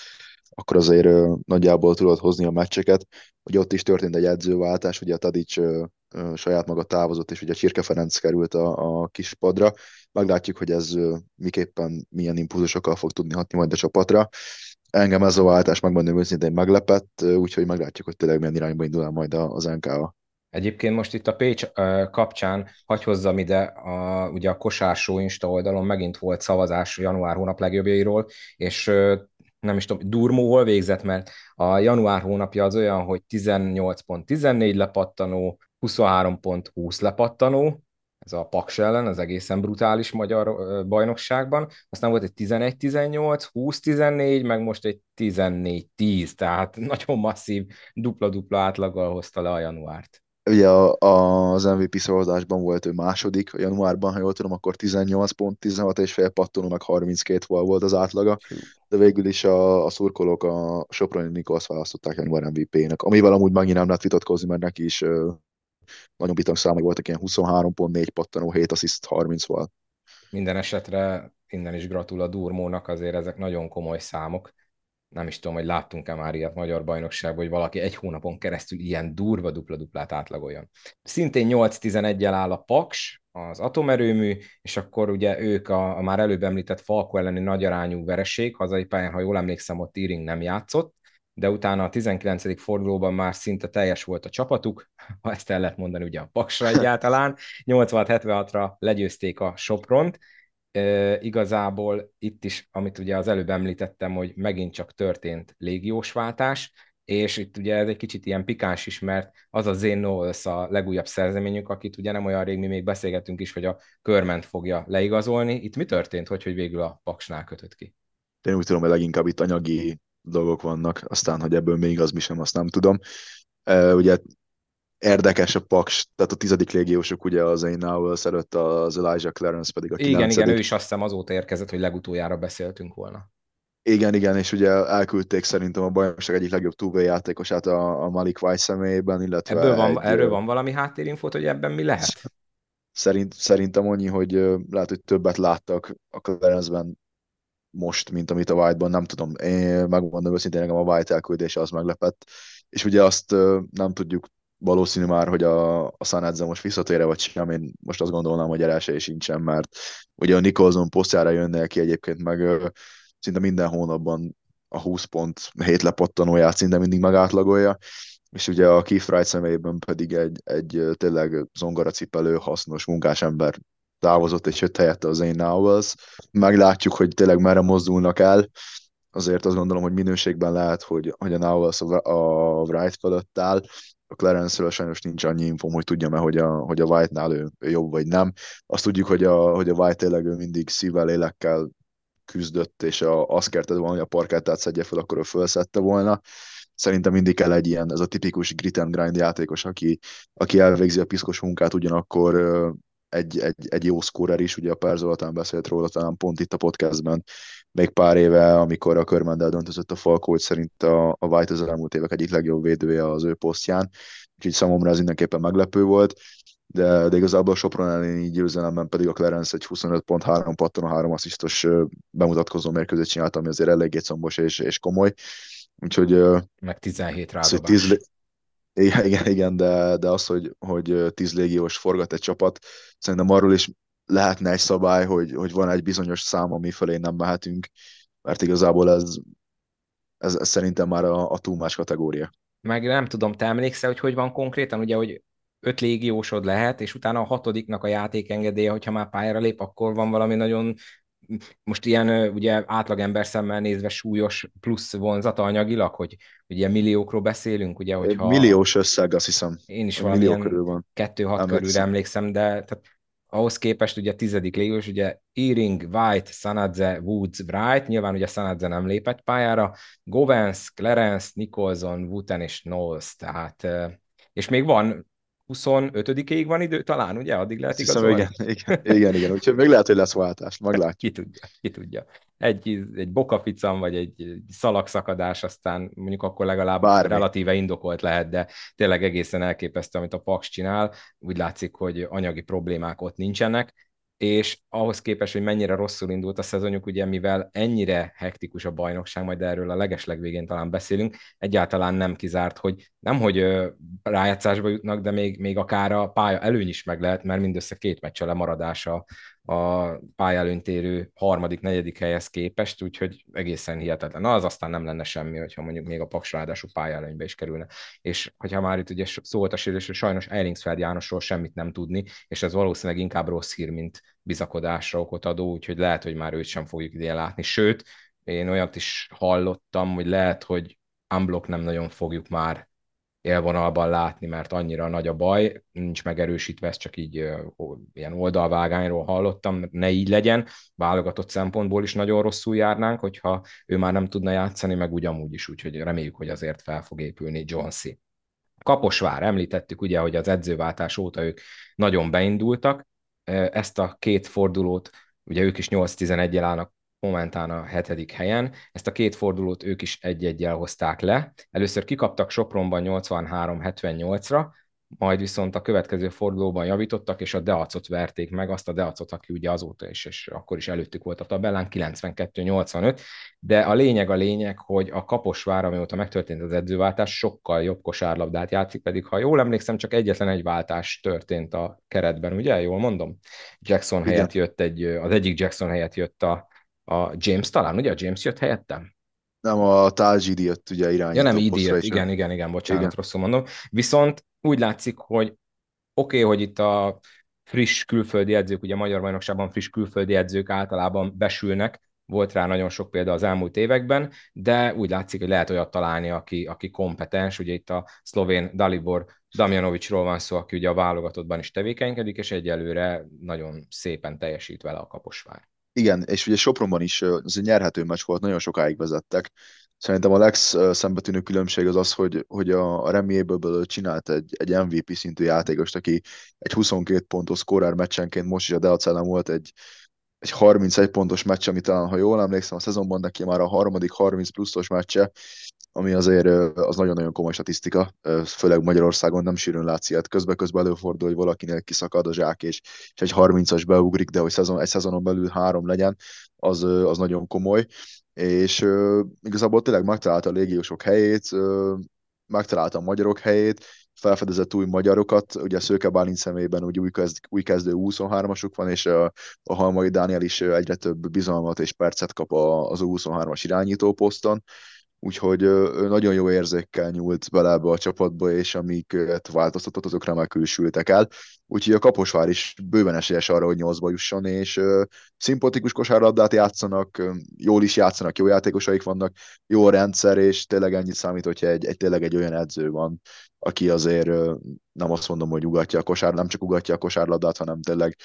akkor azért nagyjából tudod hozni a meccseket. Ugye ott is történt egy edzőváltás, ugye a Tadic saját maga távozott, és ugye Csirke Ferenc került a, a kis padra. Meglátjuk, hogy ez miképpen milyen impulzusokkal fog tudni hatni majd a csapatra. Engem ez a váltás megmondom őszintén meglepett, úgyhogy meglátjuk, hogy tényleg milyen irányba indul el majd az NK-a. Egyébként most itt a Pécs kapcsán hagy hozzam ide, a, ugye a Kosársó Insta oldalon megint volt szavazás január hónap legjobbjairól, és nem is tudom, Durmóval végzett, mert a január hónapja az olyan, hogy 18.14 lepattanó, 23.20 lepattanó, ez a Paks ellen, az egészen brutális magyar bajnokságban. Aztán volt egy 11-18, 20-14, meg most egy 14-10, tehát (laughs) nagyon masszív, dupla-dupla átlaggal hozta le a januárt. Ugye az MVP szavazásban volt ő második, a januárban, ha jól tudom, akkor 18 pont, 16 és fél pattonó, meg 32 val volt az átlaga, de végül is a, a szurkolók a Soproni Nikolsz választották január MVP-nek, amivel amúgy megint nem lehet vitatkozni, mert neki is nagyon bitang számai voltak, ilyen 23.4 pattanó, 7 assziszt 30-val. Minden esetre innen is gratul a Durmónak, azért ezek nagyon komoly számok. Nem is tudom, hogy láttunk-e már ilyet magyar bajnokságban, hogy valaki egy hónapon keresztül ilyen durva dupla-duplát átlagoljon. Szintén 8-11-el áll a Paks, az atomerőmű, és akkor ugye ők a, a már előbb említett Falko elleni nagyarányú vereség, hazai pályán, ha jól emlékszem, ott Iring nem játszott, de utána a 19. fordulóban már szinte teljes volt a csapatuk, ha (laughs) ezt el lehet mondani ugye a Paksra (laughs) egyáltalán, 86-76-ra legyőzték a Sopront, e, igazából itt is, amit ugye az előbb említettem, hogy megint csak történt légiós váltás, és itt ugye ez egy kicsit ilyen pikáns is, mert az a Zane Knowles a legújabb szerzeményünk, akit ugye nem olyan rég mi még beszélgetünk is, hogy a körment fogja leigazolni. Itt mi történt, hogy, hogy végül a Paksnál kötött ki? Én úgy tudom, hogy leginkább itt anyagi dolgok vannak, aztán, hogy ebből még az mi sem, azt nem tudom. Uh, ugye érdekes a Paks, tehát a tizedik légiósok ugye az Ain Nowell előtt az Elijah Clarence pedig a Igen, igen, ő is azt hiszem azóta érkezett, hogy legutoljára beszéltünk volna. Igen, igen, és ugye elküldték szerintem a bajnokság egyik legjobb túlvé játékosát a, a Malik White személyében, illetve... Ebből van, egy, erről van valami háttérinfót, hogy ebben mi lehet? Szerint, szerintem annyi, hogy lehet, hogy többet láttak a Clarence-ben most, mint amit a White-ban, nem tudom, én megmondom őszintén, nekem a White elküldése az meglepett, és ugye azt nem tudjuk valószínű már, hogy a, a Sanadze most visszatére vagy sem, én most azt gondolnám, hogy is sincsen, mert ugye a Nicholson posztjára jönne ki egyébként meg szinte minden hónapban a 20 pont 7 lepattanóját szinte mindig megátlagolja, és ugye a Keith Wright személyében pedig egy, egy tényleg zongaracipelő, hasznos munkásember távozott, és jött helyette az Zane Nowells. Meglátjuk, hogy tényleg merre mozdulnak el. Azért azt gondolom, hogy minőségben lehet, hogy, hogy a Nowells a, Wright fölött áll. A Clarence-ről sajnos nincs annyi infom, hogy tudjam-e, hogy a, hogy a White-nál ő jobb vagy nem. Azt tudjuk, hogy a, hogy a White tényleg ő mindig szívvel, lélekkel küzdött, és a, azt kérted volna, hogy a parkettát szedje fel, akkor ő felszette volna. Szerintem mindig kell egy ilyen, ez a tipikus grit and grind játékos, aki, aki elvégzi a piszkos munkát, ugyanakkor egy, egy, egy jó szkórer is, ugye a Pár Zoltán beszélt róla talán pont itt a podcastben, még pár éve, amikor a körmendel döntözött a Falkó, hogy szerint a, a White az elmúlt évek egyik legjobb védője az ő posztján, úgyhogy számomra ez mindenképpen meglepő volt, de, de igazából a Sopron elleni győzelemben pedig a Clarence egy 25.3 patton a három asszisztos bemutatkozó mérkőzést csinált, ami azért eléggé combos és, és komoly. Úgyhogy... Meg 17 rádobás. Igen, igen, igen de, de az, hogy, hogy tíz légiós forgat egy csapat, szerintem arról is lehetne egy szabály, hogy, hogy van egy bizonyos szám, ami fölé nem mehetünk, mert igazából ez, ez, ez szerintem már a, a túl más kategória. Meg nem tudom, te emlékszel, hogy hogy van konkrétan, ugye, hogy öt légiósod lehet, és utána a hatodiknak a játékengedélye, hogyha már pályára lép, akkor van valami nagyon most ilyen ugye átlagember szemmel nézve súlyos plusz vonzata anyagilag, hogy, ilyen milliókról beszélünk, ugye, hogyha... Milliós összeg, azt hiszem. Én is valamilyen körül van. kettő-hat körülre emlékszem, de tehát ahhoz képest ugye a tizedik légiós, ugye Earing, White, Sanadze, Woods, Wright, nyilván ugye Sanadze nem lépett pályára, Govens, Clarence, Nicholson, Wooten és Knowles, tehát és még van 25-ig van idő, talán, ugye? Addig lehet hiszem, igen, igen, igen, igen, úgyhogy még lehet, hogy lesz váltás, (laughs) meglátjuk. ki tudja, ki tudja. Egy, egy bokaficam, vagy egy szalagszakadás, aztán mondjuk akkor legalább Bármi. relatíve indokolt lehet, de tényleg egészen elképesztő, amit a Paks csinál. Úgy látszik, hogy anyagi problémák ott nincsenek, és ahhoz képest, hogy mennyire rosszul indult a szezonjuk, ugye mivel ennyire hektikus a bajnokság, majd erről a legeslegvégén talán beszélünk, egyáltalán nem kizárt, hogy nem, hogy rájátszásba jutnak, de még, még akár a pálya előny is meg lehet, mert mindössze két meccs a lemaradása a pályelőntérő harmadik, negyedik helyhez képest, úgyhogy egészen hihetetlen. Na, az aztán nem lenne semmi, hogyha mondjuk még a Paks ráadásul pályelőnybe is kerülne. És hogyha már itt ugye szólt a sérülésről, sajnos Eilingsfeld Jánosról semmit nem tudni, és ez valószínűleg inkább rossz hír, mint bizakodásra okot adó, úgyhogy lehet, hogy már őt sem fogjuk idén látni. Sőt, én olyat is hallottam, hogy lehet, hogy unblock nem nagyon fogjuk már élvonalban látni, mert annyira nagy a baj, nincs megerősítve, ezt csak így uh, ilyen oldalvágányról hallottam, ne így legyen, válogatott szempontból is nagyon rosszul járnánk, hogyha ő már nem tudna játszani, meg ugyanúgy is, úgyhogy reméljük, hogy azért fel fog épülni Jonesy. Kaposvár, említettük ugye, hogy az edzőváltás óta ők nagyon beindultak, ezt a két fordulót, ugye ők is 8-11-el állnak momentán a hetedik helyen. Ezt a két fordulót ők is egy-egyel hozták le. Először kikaptak Sopronban 83-78-ra, majd viszont a következő fordulóban javítottak, és a Deacot verték meg, azt a Deacot, aki ugye azóta is, és akkor is előttük volt a tabellán, 92-85, de a lényeg a lényeg, hogy a Kaposvár, amióta megtörtént az edzőváltás, sokkal jobb kosárlabdát játszik, pedig ha jól emlékszem, csak egyetlen egy váltás történt a keretben, ugye? Jól mondom? Jackson helyett jött egy, az egyik Jackson helyett jött a, a James talán, ugye a James jött helyettem? Nem, a Tajidi jött ugye irányító. Ja nem, Idi jött, igen, igen, igen, bocsánat, igen. rosszul mondom. Viszont úgy látszik, hogy oké, okay, hogy itt a friss külföldi edzők, ugye a Magyar Bajnokságban friss külföldi edzők általában besülnek, volt rá nagyon sok példa az elmúlt években, de úgy látszik, hogy lehet olyat találni, aki, aki kompetens. Ugye itt a szlovén Dalibor Damjanovicsról van szó, aki ugye a válogatottban is tevékenykedik, és egyelőre nagyon szépen teljesít vele a Kaposvár. Igen, és ugye Sopronban is az egy nyerhető meccs volt, nagyon sokáig vezettek. Szerintem a legszembetűnő különbség az az, hogy, hogy a, a Remiéből csinált egy, egy MVP szintű játékost, aki egy 22 pontos scorer meccsenként most is a Deacellen volt egy, egy 31 pontos meccs, ami talán, ha jól emlékszem, a szezonban neki már a harmadik 30 pluszos meccse, ami azért az nagyon-nagyon komoly statisztika, főleg Magyarországon nem sűrűn látsz ilyet. Közben-közben előfordul, hogy valakinél kiszakad a zsák, és, és egy 30-as beugrik, de hogy szezon, egy szezonon belül három legyen, az, az nagyon komoly. És igazából tényleg megtalálta a légiósok helyét, uh, megtalálta a magyarok helyét, felfedezett új magyarokat, ugye Szőke Bálint szemében úgy új, kezd, új kezdő 23-asuk van, és a, a Halmai Dániel is egyre több bizalmat és percet kap az 23-as irányító poszton, úgyhogy ő nagyon jó érzékkel nyúlt bele ebbe a csapatba, és amiket változtatott, azok remekül sültek el. Úgyhogy a Kaposvár is bőven esélyes arra, hogy nyolcba jusson, és szimpatikus kosárlabdát játszanak, jól is játszanak, jó játékosaik vannak, jó rendszer, és tényleg ennyit számít, hogyha egy, egy tényleg egy olyan edző van, aki azért nem azt mondom, hogy ugatja a kosár, nem csak ugatja a kosárlabdát, hanem tényleg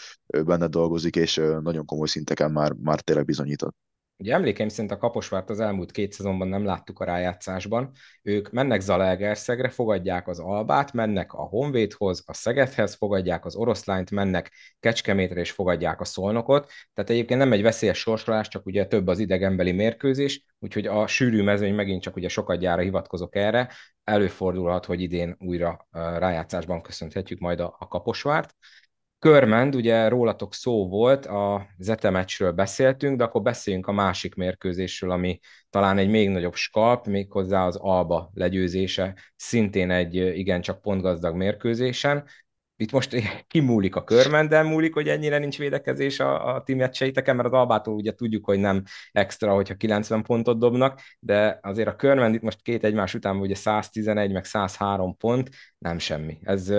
benne dolgozik, és nagyon komoly szinteken már, már tényleg bizonyított. Ugye emlékeim szerint a Kaposvárt az elmúlt két szezonban nem láttuk a rájátszásban. Ők mennek Zalaegerszegre, fogadják az Albát, mennek a Honvédhoz, a Szegedhez, fogadják az Oroszlányt, mennek Kecskemétre és fogadják a Szolnokot. Tehát egyébként nem egy veszélyes sorsolás, csak ugye több az idegenbeli mérkőzés, úgyhogy a sűrű mezőny megint csak ugye sokadjára hivatkozok erre, előfordulhat, hogy idén újra rájátszásban köszönhetjük majd a, a Kaposvárt. Körmend, ugye rólatok szó volt, a Zetemecsről beszéltünk, de akkor beszéljünk a másik mérkőzésről, ami talán egy még nagyobb skalp, méghozzá az Alba legyőzése, szintén egy igencsak pontgazdag mérkőzésen. Itt most (laughs) kimúlik a körmenden múlik, hogy ennyire nincs védekezés a, a ti meccseiteken, mert az Albától ugye tudjuk, hogy nem extra, hogyha 90 pontot dobnak, de azért a körmend itt most két egymás után ugye 111 meg 103 pont, nem semmi. Ez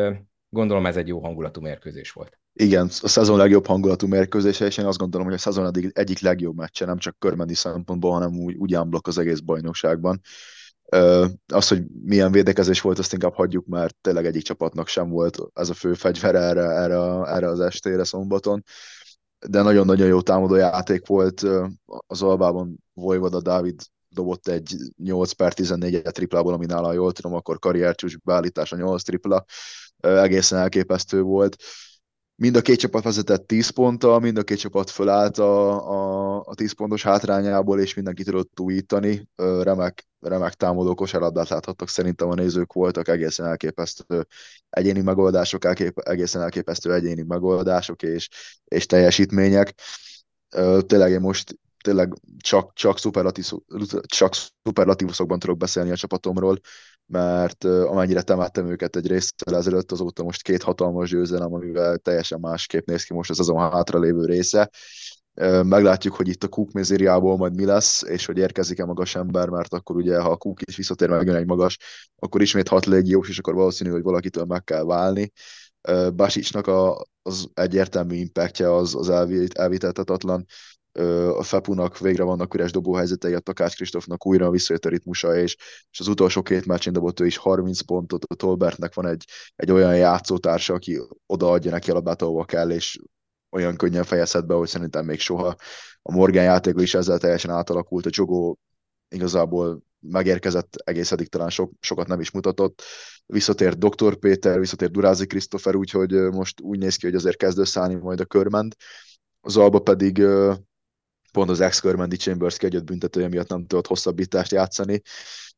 gondolom ez egy jó hangulatú mérkőzés volt. Igen, a szezon legjobb hangulatú mérkőzése, és én azt gondolom, hogy a szezon eddig egyik legjobb meccse, nem csak körmendi szempontból, hanem úgy, úgy ámblok az egész bajnokságban. Az, hogy milyen védekezés volt, azt inkább hagyjuk, mert tényleg egyik csapatnak sem volt ez a fő fegyver erre, erre, erre az estére szombaton. De nagyon-nagyon jó támadó játék volt az Albában Vojvoda Dávid dobott egy 8 per 14 triplából, ami nála jól tudom, akkor karriercsúcs beállítása 8 tripla, egészen elképesztő volt. Mind a két csapat vezetett 10 ponttal, mind a két csapat fölállt a, a, a 10 pontos hátrányából, és mindenki tudott újítani. Remek, remek támadó kosárlabdát láthattak, szerintem a nézők voltak egészen elképesztő egyéni megoldások, elkép, egészen elképesztő egyéni megoldások és, és teljesítmények. Tényleg én most tényleg csak, csak, szuperlatív, csak szuperlatívuszokban tudok beszélni a csapatomról, mert amennyire temettem őket egy résztel ezelőtt, azóta most két hatalmas győzelem, amivel teljesen másképp néz ki most az azon hátralévő része. Meglátjuk, hogy itt a Cook mezériából majd mi lesz, és hogy érkezik-e magas ember, mert akkor ugye, ha a Cook is visszatér meg egy magas, akkor ismét hat légiós, és akkor valószínű, hogy valakitől meg kell válni. Basicsnak a, az egyértelmű impactja az, az elvitelhetetlen a Fepunak végre vannak üres dobóhelyzetei, a Takács Kristófnak újra visszajött a ritmusa, és, és az utolsó két meccsen dobott ő is 30 pontot, a Tolbertnek van egy, egy olyan játszótársa, aki odaadja neki a labdát, ahova kell, és olyan könnyen fejezhet be, hogy szerintem még soha. A Morgan játéka is ezzel teljesen átalakult, a Jogó igazából megérkezett, egész eddig talán sok, sokat nem is mutatott. Visszatért Dr. Péter, visszatért Durázi Krisztofer, úgyhogy most úgy néz ki, hogy azért kezd összeállni majd a körment. Az Alba pedig pont az ex-Körmendi Chambers egyet büntetője miatt nem tudott hosszabbítást játszani,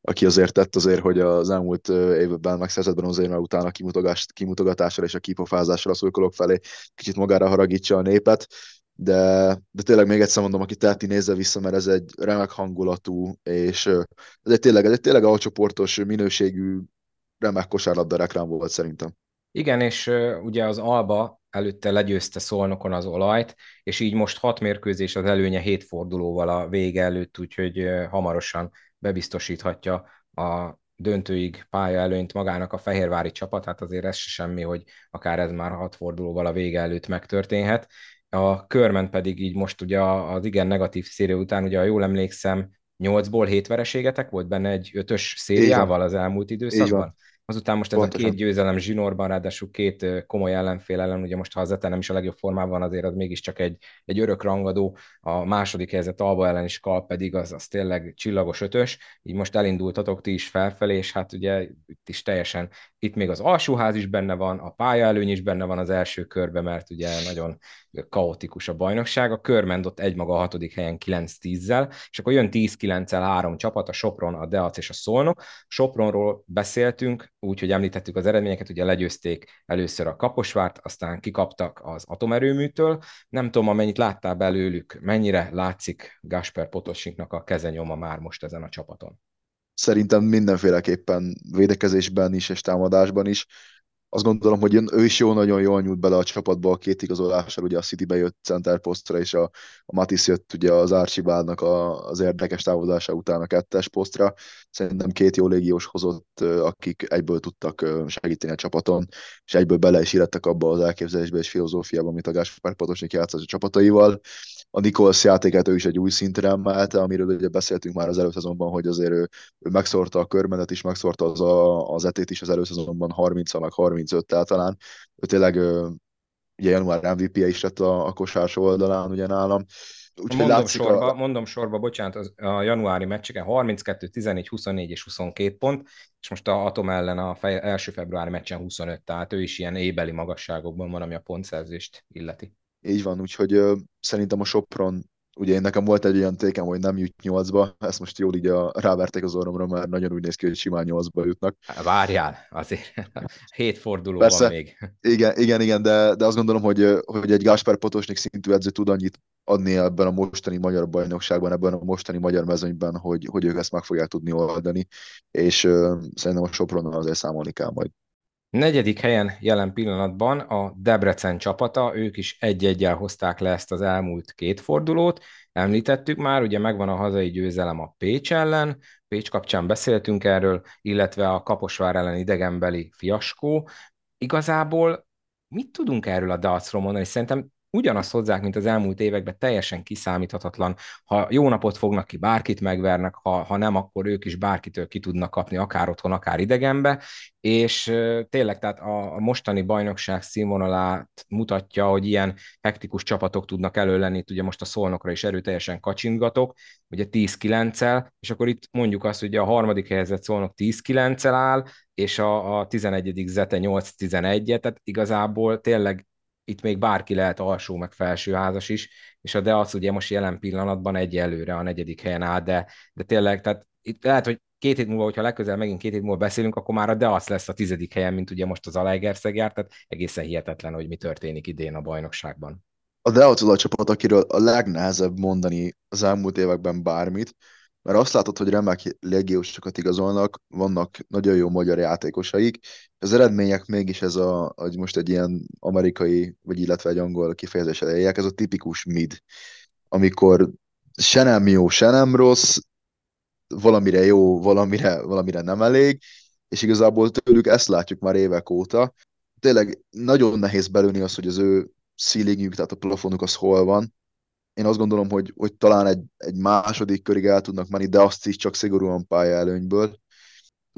aki azért tett azért, hogy az elmúlt évben megszerzett bronzérme után a kimutogatással és a kipofázással a szurkolók felé kicsit magára haragítsa a népet, de, de tényleg még egyszer mondom, aki teheti, nézze vissza, mert ez egy remek hangulatú, és ez egy tényleg, ez egy tényleg alcsoportos minőségű remek kosárlabda reklám volt szerintem. Igen, és ugye az Alba előtte legyőzte Szolnokon az olajt, és így most hat mérkőzés az előnye hét fordulóval a vége előtt, úgyhogy hamarosan bebiztosíthatja a döntőig pálya előnyt magának a Fehérvári csapat, hát azért ez se semmi, hogy akár ez már hat fordulóval a vége előtt megtörténhet. A körment pedig így most ugye az igen negatív széria után, ugye ha jól emlékszem, 8-ból 7 vereségetek volt benne egy ötös szériával az elmúlt időszakban? Azután most ez Pontosan. a két győzelem zsinórban, ráadásul két komoly ellenfél ellen, ugye most ha az nem is a legjobb formában, azért az mégiscsak egy, egy örök rangadó, a második helyzet Alba ellen is kal pedig az, az tényleg csillagos ötös, így most elindultatok ti is felfelé, és hát ugye itt is teljesen, itt még az alsóház is benne van, a pálya előny is benne van az első körbe, mert ugye nagyon kaotikus a bajnokság. A Körmend ott egymaga a hatodik helyen 9-10-zel, és akkor jön 10-9-el három csapat, a Sopron, a Deac és a Szolnok. Sopronról beszéltünk, úgyhogy említettük az eredményeket, ugye legyőzték először a Kaposvárt, aztán kikaptak az atomerőműtől. Nem tudom, amennyit láttál belőlük, mennyire látszik Gasper Potosinknak a kezenyoma már most ezen a csapaton? Szerintem mindenféleképpen védekezésben is és támadásban is azt gondolom, hogy ő is jó, nagyon jól nyújt bele a csapatba a két igazolással, ugye a City bejött center posztra, és a, a Matis jött ugye az Archibaldnak a, az érdekes távozása után a kettes posztra. Szerintem két jó légiós hozott, akik egyből tudtak segíteni a csapaton, és egyből bele is illettek abba az elképzelésbe és filozófiába, amit a Gáspár Patosnik játszott a csapataival a Nichols játékát ő is egy új szintre emelte, amiről ugye beszéltünk már az előszezonban, hogy azért ő, ő megszórta a körmenet is, megszórta az, a, az etét is az előszezonban 30 meg 35-tel talán. Ő tényleg ugye január MVP-je is lett a, a kosás oldalán ugye nálam. Úgy, mondom, sorba, a... mondom sorba, bocsánat, az, a januári meccseken 32, 14, 24 és 22 pont, és most a Atom ellen a fej, első februári meccsen 25, tehát ő is ilyen ébeli magasságokban van, ami a pontszerzést illeti. Így van, úgyhogy ö, szerintem a Sopron, ugye én nekem volt egy olyan tékem, hogy nem jut nyolcba, ezt most jól így a, ráverték az orromra, mert nagyon úgy néz ki, hogy simán nyolcba jutnak. Várjál, azért (laughs) hét forduló Persze, van még. Igen, igen, igen, de, de azt gondolom, hogy, hogy egy Gáspár Potosnik szintű edző tud annyit adni ebben a mostani magyar bajnokságban, ebben a mostani magyar mezőnyben, hogy, hogy ők ezt meg fogják tudni oldani, és uh, szerintem a Sopronnal azért számolni kell majd. Negyedik helyen jelen pillanatban a Debrecen csapata, ők is egy-egyel hozták le ezt az elmúlt két fordulót. Említettük már, ugye megvan a hazai győzelem a Pécs ellen, Pécs kapcsán beszéltünk erről, illetve a Kaposvár ellen idegenbeli fiaskó. Igazából mit tudunk erről a Dacról mondani? Szerintem ugyanazt hozzák, mint az elmúlt években, teljesen kiszámíthatatlan. Ha jó napot fognak ki, bárkit megvernek, ha, ha nem, akkor ők is bárkitől ki tudnak kapni, akár otthon, akár idegenbe, és tényleg tehát a, mostani bajnokság színvonalát mutatja, hogy ilyen hektikus csapatok tudnak előlenni, ugye most a szolnokra is erőteljesen kacsintgatok, ugye 10-9-el, és akkor itt mondjuk azt, hogy a harmadik helyzet szolnok 10-9-el áll, és a, a 11. zete 8-11-et, tehát igazából tényleg itt még bárki lehet alsó meg felső házas is, és a Deac ugye most jelen pillanatban egy előre a negyedik helyen áll, de, de tényleg, tehát itt lehet, hogy két hét múlva, hogyha legközelebb megint két hét múlva beszélünk, akkor már a Deac lesz a tizedik helyen, mint ugye most az Alegerszeg jár, tehát egészen hihetetlen, hogy mi történik idén a bajnokságban. A Deac a csapat, akiről a legnehezebb mondani az elmúlt években bármit, mert azt látod, hogy remek légiósokat igazolnak, vannak nagyon jó magyar játékosaik, az eredmények mégis ez a, hogy most egy ilyen amerikai, vagy illetve egy angol kifejezés eljek, ez a tipikus mid, amikor se nem jó, se nem rossz, valamire jó, valamire, valamire nem elég, és igazából tőlük ezt látjuk már évek óta. Tényleg nagyon nehéz belőni az, hogy az ő ceilingük, tehát a plafonuk az hol van, én azt gondolom, hogy, hogy talán egy, egy második körig el tudnak menni, de azt is csak szigorúan pályaelőnyből.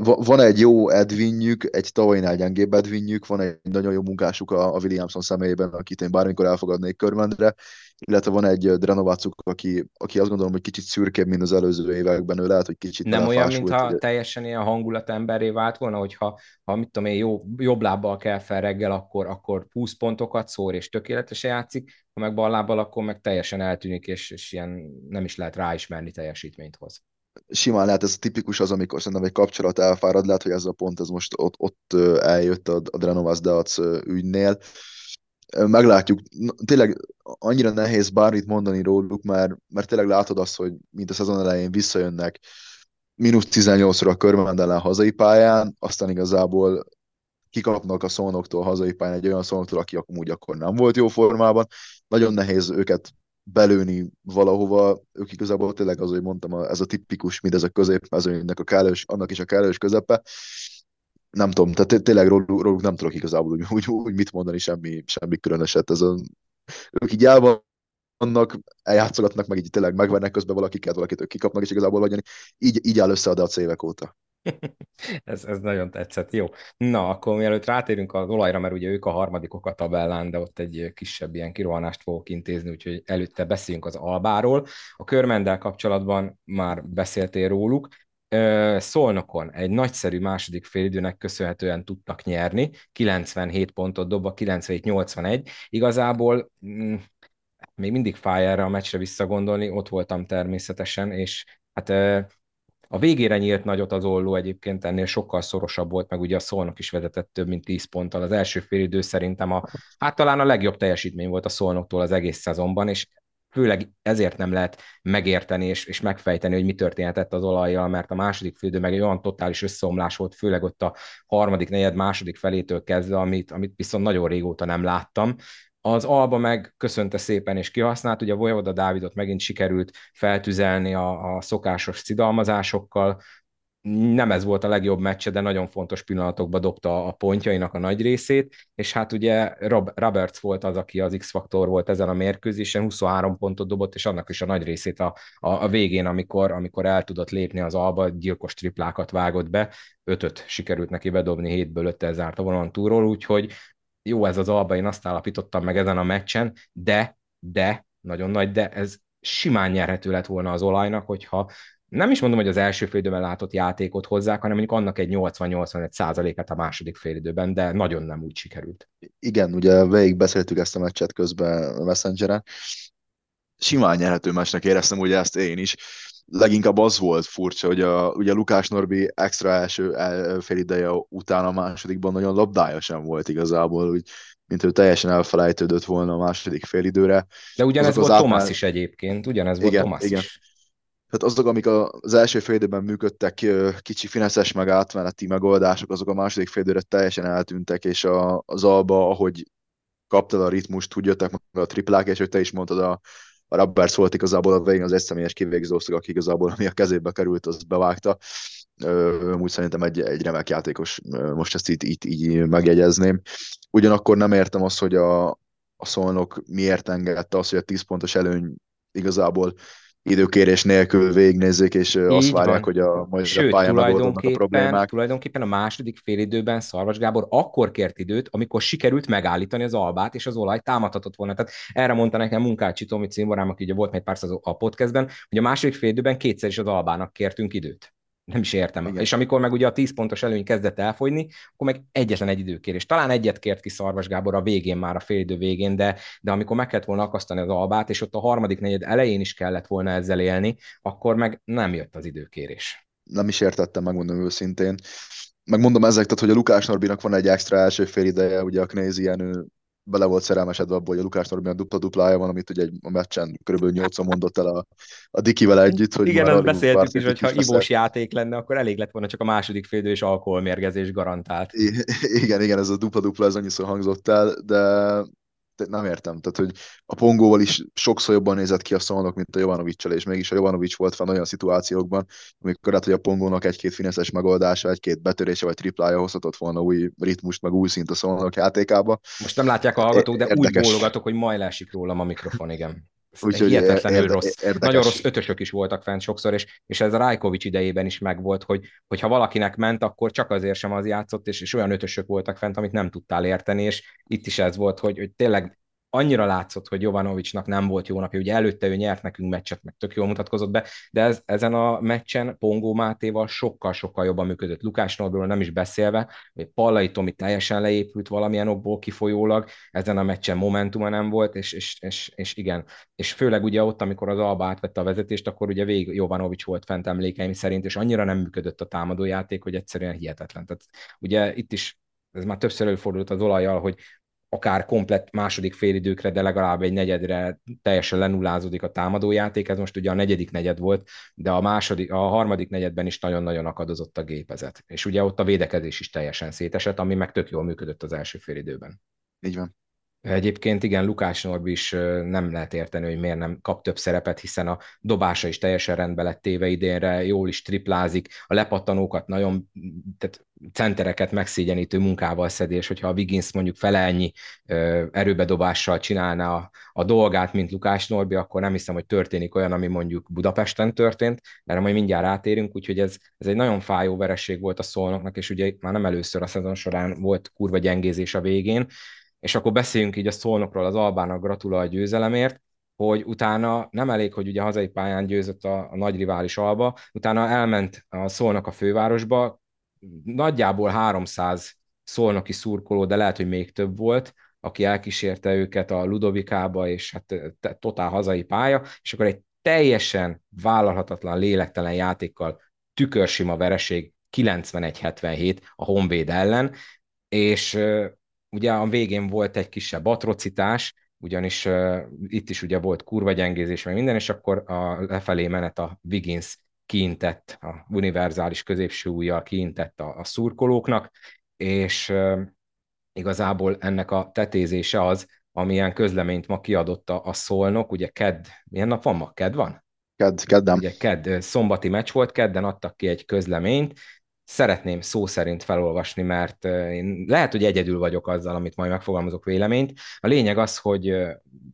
Van egy jó Edwinjük, egy tavalynál gyengébb Edwinjük, van egy nagyon jó munkásuk a, a Williamson személyében, akit én bármikor elfogadnék körmendre, illetve van egy Drenovacuk, aki, aki azt gondolom, hogy kicsit szürkébb, mint az előző években, ő lehet, hogy kicsit Nem olyan, mintha hogy... teljesen ilyen hangulat emberré vált volna, hogyha ha mit tudom én, jó, jobb lábbal kell fel reggel, akkor, akkor 20 pontokat szór és tökéletesen játszik, ha meg bal lábbal, akkor meg teljesen eltűnik, és, és ilyen nem is lehet ráismerni teljesítményt hoz simán lehet, ez tipikus az, amikor szerintem egy kapcsolat elfárad, lehet, hogy ez a pont ez most ott, ott eljött a, a Drenovas Deac ügynél, meglátjuk. Tényleg annyira nehéz bármit mondani róluk, mert, mert tényleg látod azt, hogy mint a szezon elején visszajönnek mínusz 18-ra a körmendelen hazai pályán, aztán igazából kikapnak a szónoktól hazai pályán egy olyan szónoktól, aki amúgy akkor nem volt jó formában. Nagyon nehéz őket belőni valahova, ők igazából tényleg az, hogy mondtam, ez a tipikus, mint ez a középmezőnynek a kellős, annak is a kellős közepe, nem tudom, tehát tényleg róluk, róluk nem tudok igazából úgy, úgy, úgy mit mondani, semmi, semmi különöset. Ez a, ők így el vannak, eljátszogatnak, meg így tényleg megvernek közben valakiket, valakit ők kikapnak, és igazából vagy így, így áll össze a évek óta. Ez, ez nagyon tetszett. Jó. Na, akkor mielőtt rátérünk az olajra, mert ugye ők a harmadikok a tabellán, de ott egy kisebb ilyen kirohanást fogok intézni, úgyhogy előtte beszéljünk az Albáról. A körmendel kapcsolatban már beszéltél róluk. Szolnokon egy nagyszerű második félidőnek köszönhetően tudtak nyerni, 97 pontot dobva, 97-81. Igazából mm, még mindig fáj erre a meccsre visszagondolni, ott voltam természetesen, és hát a végére nyílt nagyot az olló egyébként, ennél sokkal szorosabb volt, meg ugye a Szolnok is vezetett több mint 10 ponttal. Az első félidő szerintem a, hát talán a legjobb teljesítmény volt a Szolnoktól az egész szezonban, és főleg ezért nem lehet megérteni és, és megfejteni, hogy mi történhetett az olajjal, mert a második fődő meg egy olyan totális összeomlás volt, főleg ott a harmadik, negyed, második felétől kezdve, amit, amit viszont nagyon régóta nem láttam. Az Alba meg köszönte szépen és kihasznált, ugye a Vojevoda Dávidot megint sikerült feltüzelni a, a szokásos szidalmazásokkal, nem ez volt a legjobb meccse, de nagyon fontos pillanatokban dobta a pontjainak a nagy részét, és hát ugye Rob, Roberts volt az, aki az X-faktor volt ezen a mérkőzésen, 23 pontot dobott, és annak is a nagy részét a, a, a végén, amikor, amikor el tudott lépni az alba, gyilkos triplákat vágott be, ötöt sikerült neki bedobni, hétből öttel zárt a vonalon túról, úgyhogy jó ez az alba, én azt állapítottam meg ezen a meccsen, de, de, nagyon nagy, de ez simán nyerhető lett volna az olajnak, hogyha nem is mondom, hogy az első félidőben látott játékot hozzák, hanem mondjuk annak egy 80-85 százalékát a második félidőben, de nagyon nem úgy sikerült. Igen, ugye végig beszéltük ezt a meccset közben a Messengeren. Simán nyerhető meccsnek éreztem ugye ezt én is. Leginkább az volt furcsa, hogy a, ugye Lukás Norbi extra első félideje után a másodikban nagyon labdája sem volt igazából, úgy mint ő teljesen elfelejtődött volna a második félidőre. De ugyanez volt átmár... Thomas is egyébként, ugyanez igen, volt Thomas igen. is tehát azok, amik az első fél időben működtek, kicsi fineszes meg átmeneti megoldások, azok a második fél időre teljesen eltűntek, és a, az alba, ahogy kaptad a ritmust, úgy jöttek meg a triplák, és hogy te is mondtad, a, a Roberts volt igazából a végén az egyszemélyes kivégzőszak, aki igazából, ami a kezébe került, az bevágta. Úgy szerintem egy, egy remek játékos, most ezt így, így, így megjegyezném. Ugyanakkor nem értem azt, hogy a, a szolnok miért engedte azt, hogy a 10 pontos előny igazából időkérés nélkül végignézzék, és Így azt várják, van. hogy a majd Sőt, a pályán a problémák. tulajdonképpen a második félidőben Szarvas Gábor akkor kért időt, amikor sikerült megállítani az albát, és az olaj támadhatott volna. Tehát erre mondta nekem Munkácsi Tomi címborám, aki ugye volt még pár a podcastben, hogy a második félidőben kétszer is az albának kértünk időt. Nem is értem. Igen. És amikor meg ugye a 10 pontos előny kezdett elfogyni, akkor meg egyetlen egy időkérés. Talán egyet kért ki Szarvas Gábor a végén már, a félidő végén, de, de amikor meg kellett volna akasztani az albát, és ott a harmadik negyed elején is kellett volna ezzel élni, akkor meg nem jött az időkérés. Nem is értettem, megmondom őszintén. Megmondom ezek, tehát, hogy a Lukás Norbinak van egy extra első fél ideje, ugye a Knézien bele volt szerelmesedve abból, hogy a Lukás Norbinak dupla duplája van, amit ugye egy a meccsen kb. 8 mondott el a, a Dikivel együtt. Hogy Igen, ezt beszéltük is, hogy ha ivós játék lenne, akkor elég lett volna csak a második félidő és alkoholmérgezés garantált. I- igen, igen, ez a dupla-dupla, ez annyiszor hangzott el, de nem értem. Tehát, hogy a Pongóval is sokszor jobban nézett ki a Szolnok, mint a Jovanovicsal, és mégis a Jovanovics volt fel olyan szituációkban, amikor lehet, hogy a Pongónak egy-két fineszes megoldása, egy-két betörése vagy triplája hozhatott volna új ritmust, meg új szint a Szolnok játékába. Most nem látják a hallgatók, de Érdekes. úgy bólogatok, hogy majd lásik rólam a mikrofon, igen. Úgyhogy hihetetlenül érde, rossz. Érdekes. Nagyon rossz ötösök is voltak fent sokszor, és, és ez a Rajkovics idejében is megvolt, hogy, hogy ha valakinek ment, akkor csak azért sem az játszott, és, és olyan ötösök voltak fent, amit nem tudtál érteni, és itt is ez volt, hogy, hogy tényleg annyira látszott, hogy Jovanovicsnak nem volt jó napja, ugye előtte ő nyert nekünk meccset, meg tök jól mutatkozott be, de ez, ezen a meccsen Pongó Mátéval sokkal-sokkal jobban működött. Lukás Norbiról nem is beszélve, hogy Pallai Tomi teljesen leépült valamilyen okból kifolyólag, ezen a meccsen momentuma nem volt, és, és, és, és igen, és főleg ugye ott, amikor az Alba átvette a vezetést, akkor ugye végig Jovanovics volt fent emlékeim szerint, és annyira nem működött a támadójáték, hogy egyszerűen hihetetlen. Tehát ugye itt is ez már többször előfordult az olajjal, hogy akár komplett második félidőkre, de legalább egy negyedre teljesen lenullázódik a támadójáték. Ez most ugye a negyedik negyed volt, de a, második, a harmadik negyedben is nagyon-nagyon akadozott a gépezet. És ugye ott a védekezés is teljesen szétesett, ami meg tök jól működött az első félidőben. Így van. Egyébként igen, Lukás Norbi is nem lehet érteni, hogy miért nem kap több szerepet, hiszen a dobása is teljesen rendbe lett téve idénre, jól is triplázik, a lepattanókat nagyon, tehát centereket megszégyenítő munkával szedi, és hogyha a Wiggins mondjuk felelnyi erőbedobással csinálná a, a dolgát, mint Lukás Norbi, akkor nem hiszem, hogy történik olyan, ami mondjuk Budapesten történt, erre majd mindjárt átérünk, úgyhogy ez, ez egy nagyon fájó vereség volt a szolnoknak, és ugye már nem először a szezon során volt kurva gyengézés a végén, és akkor beszéljünk így a szolnokról, az Albának gratulál a győzelemért, hogy utána nem elég, hogy ugye hazai pályán győzött a, a nagy rivális Alba, utána elment a Szolnok a fővárosba, nagyjából 300 szolnoki szurkoló, de lehet, hogy még több volt, aki elkísérte őket a Ludovikába, és hát totál hazai pálya, és akkor egy teljesen vállalhatatlan, lélektelen játékkal tükörsima vereség 91-77 a Honvéd ellen, és Ugye a végén volt egy kisebb atrocitás, ugyanis uh, itt is ugye volt kurva gyengézés, meg minden, és akkor a lefelé menet a Wiggins kiintett, a univerzális középső ujjal kiintett a, a szurkolóknak, és uh, igazából ennek a tetézése az, amilyen közleményt ma kiadott a, a Szolnok, ugye kedd, milyen nap van ma? Kedd van? Kedd, keddem. Ugye kedd, szombati meccs volt, kedden adtak ki egy közleményt, szeretném szó szerint felolvasni, mert én lehet, hogy egyedül vagyok azzal, amit majd megfogalmazok véleményt. A lényeg az, hogy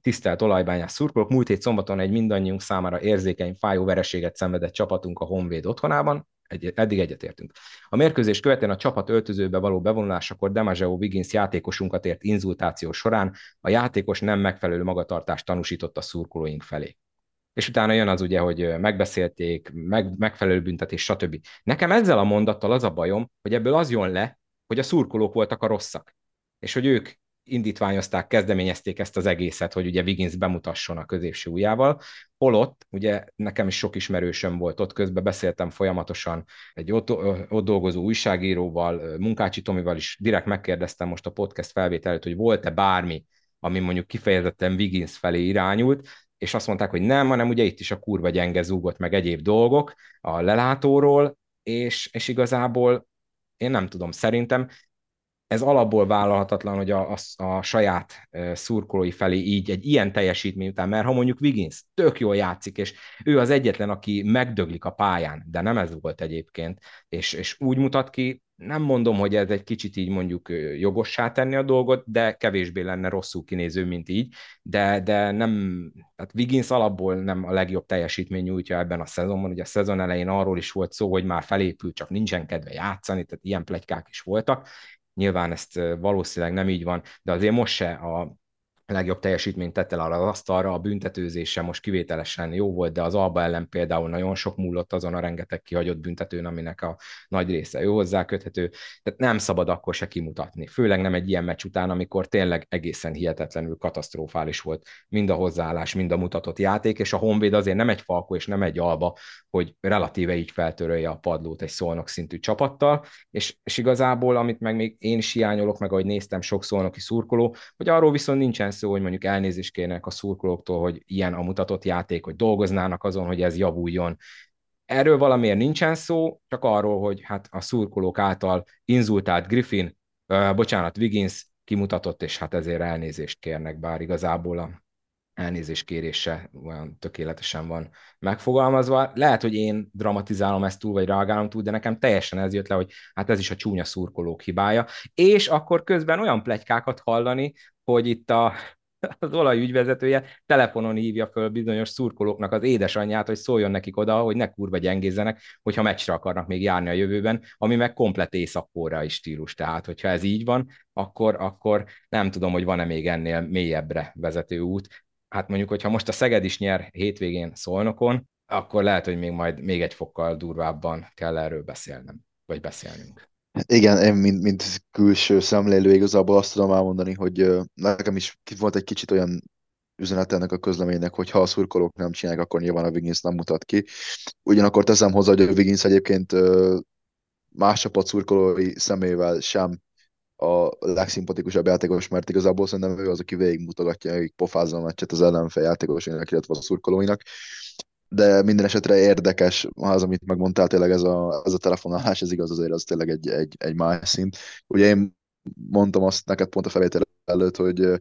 tisztelt olajbányás szurkolók, múlt hét szombaton egy mindannyiunk számára érzékeny, fájó vereséget szenvedett csapatunk a Honvéd otthonában, egy, eddig egyetértünk. A mérkőzés követően a csapat öltözőbe való bevonulásakor Demazeo Wiggins játékosunkat ért inzultáció során a játékos nem megfelelő magatartást tanúsított a szurkolóink felé és utána jön az ugye, hogy megbeszélték, meg, megfelelő büntetés, stb. Nekem ezzel a mondattal az a bajom, hogy ebből az jön le, hogy a szurkolók voltak a rosszak, és hogy ők indítványozták, kezdeményezték ezt az egészet, hogy ugye Wiggins bemutasson a középső ujjával, holott, ugye nekem is sok ismerősöm volt ott, közben beszéltem folyamatosan egy ott, ott dolgozó újságíróval, Munkácsi Tomival is, direkt megkérdeztem most a podcast felvételőt, hogy volt-e bármi, ami mondjuk kifejezetten Wiggins felé irányult, és azt mondták, hogy nem, hanem ugye itt is a kurva gyenge zúgott meg egyéb dolgok a lelátóról, és, és igazából én nem tudom, szerintem ez alapból vállalhatatlan, hogy a, a, a saját szurkolói felé így egy ilyen teljesítmény után, mert ha mondjuk Wiggins tök jól játszik, és ő az egyetlen, aki megdöglik a pályán, de nem ez volt egyébként, és, és úgy mutat ki, nem mondom, hogy ez egy kicsit így mondjuk jogossá tenni a dolgot, de kevésbé lenne rosszul kinéző, mint így, de, de nem, tehát Wiggins alapból nem a legjobb teljesítmény nyújtja ebben a szezonban, ugye a szezon elején arról is volt szó, hogy már felépül, csak nincsen kedve játszani, tehát ilyen plegykák is voltak, Nyilván ezt valószínűleg nem így van, de azért most se a legjobb teljesítményt tette le az asztalra, a büntetőzése most kivételesen jó volt, de az Alba ellen például nagyon sok múlott azon a rengeteg kihagyott büntetőn, aminek a nagy része jó hozzáköthető, tehát nem szabad akkor se kimutatni, főleg nem egy ilyen meccs után, amikor tényleg egészen hihetetlenül katasztrofális volt mind a hozzáállás, mind a mutatott játék, és a Honvéd azért nem egy falko és nem egy alba, hogy relatíve így feltörölje a padlót egy szolnok szintű csapattal, és, és igazából, amit meg még én is hiányolok, meg ahogy néztem sok szolnoki szurkoló, hogy arról viszont nincsen szó, hogy mondjuk elnézést kérnek a szurkolóktól, hogy ilyen a mutatott játék, hogy dolgoznának azon, hogy ez javuljon. Erről valamiért nincsen szó, csak arról, hogy hát a szurkolók által inzultált Griffin, uh, bocsánat, Wiggins kimutatott, és hát ezért elnézést kérnek, bár igazából a elnézés kérése olyan tökéletesen van megfogalmazva. Lehet, hogy én dramatizálom ezt túl, vagy reagálom túl, de nekem teljesen ez jött le, hogy hát ez is a csúnya szurkolók hibája. És akkor közben olyan plegykákat hallani, hogy itt a az olajügyvezetője telefonon hívja föl bizonyos szurkolóknak az édesanyját, hogy szóljon nekik oda, hogy ne kurva gyengézzenek, hogyha meccsre akarnak még járni a jövőben, ami meg komplet észak is stílus. Tehát, hogyha ez így van, akkor, akkor nem tudom, hogy van-e még ennél mélyebbre vezető út. Hát mondjuk, hogyha most a Szeged is nyer hétvégén Szolnokon, akkor lehet, hogy még majd még egy fokkal durvábban kell erről beszélnem, vagy beszélnünk. Igen, én mint, mint külső szemlélő igazából azt tudom elmondani, hogy nekem is volt egy kicsit olyan üzenet ennek a közleménynek, hogy ha a szurkolók nem csinálják, akkor nyilván a Wiggins nem mutat ki. Ugyanakkor teszem hozzá, hogy a Wiggins egyébként más csapat szurkolói szemével sem a legszimpatikusabb játékos, mert igazából szerintem ő az, aki végigmutogatja, akik pofázza a meccset az ellenfél játékosainak, illetve a szurkolóinak de minden esetre érdekes az, amit megmondtál, tényleg ez a, ez a telefonálás, ez igaz azért, az tényleg egy, egy, egy más szint. Ugye én mondtam azt neked pont a felvétel előtt, hogy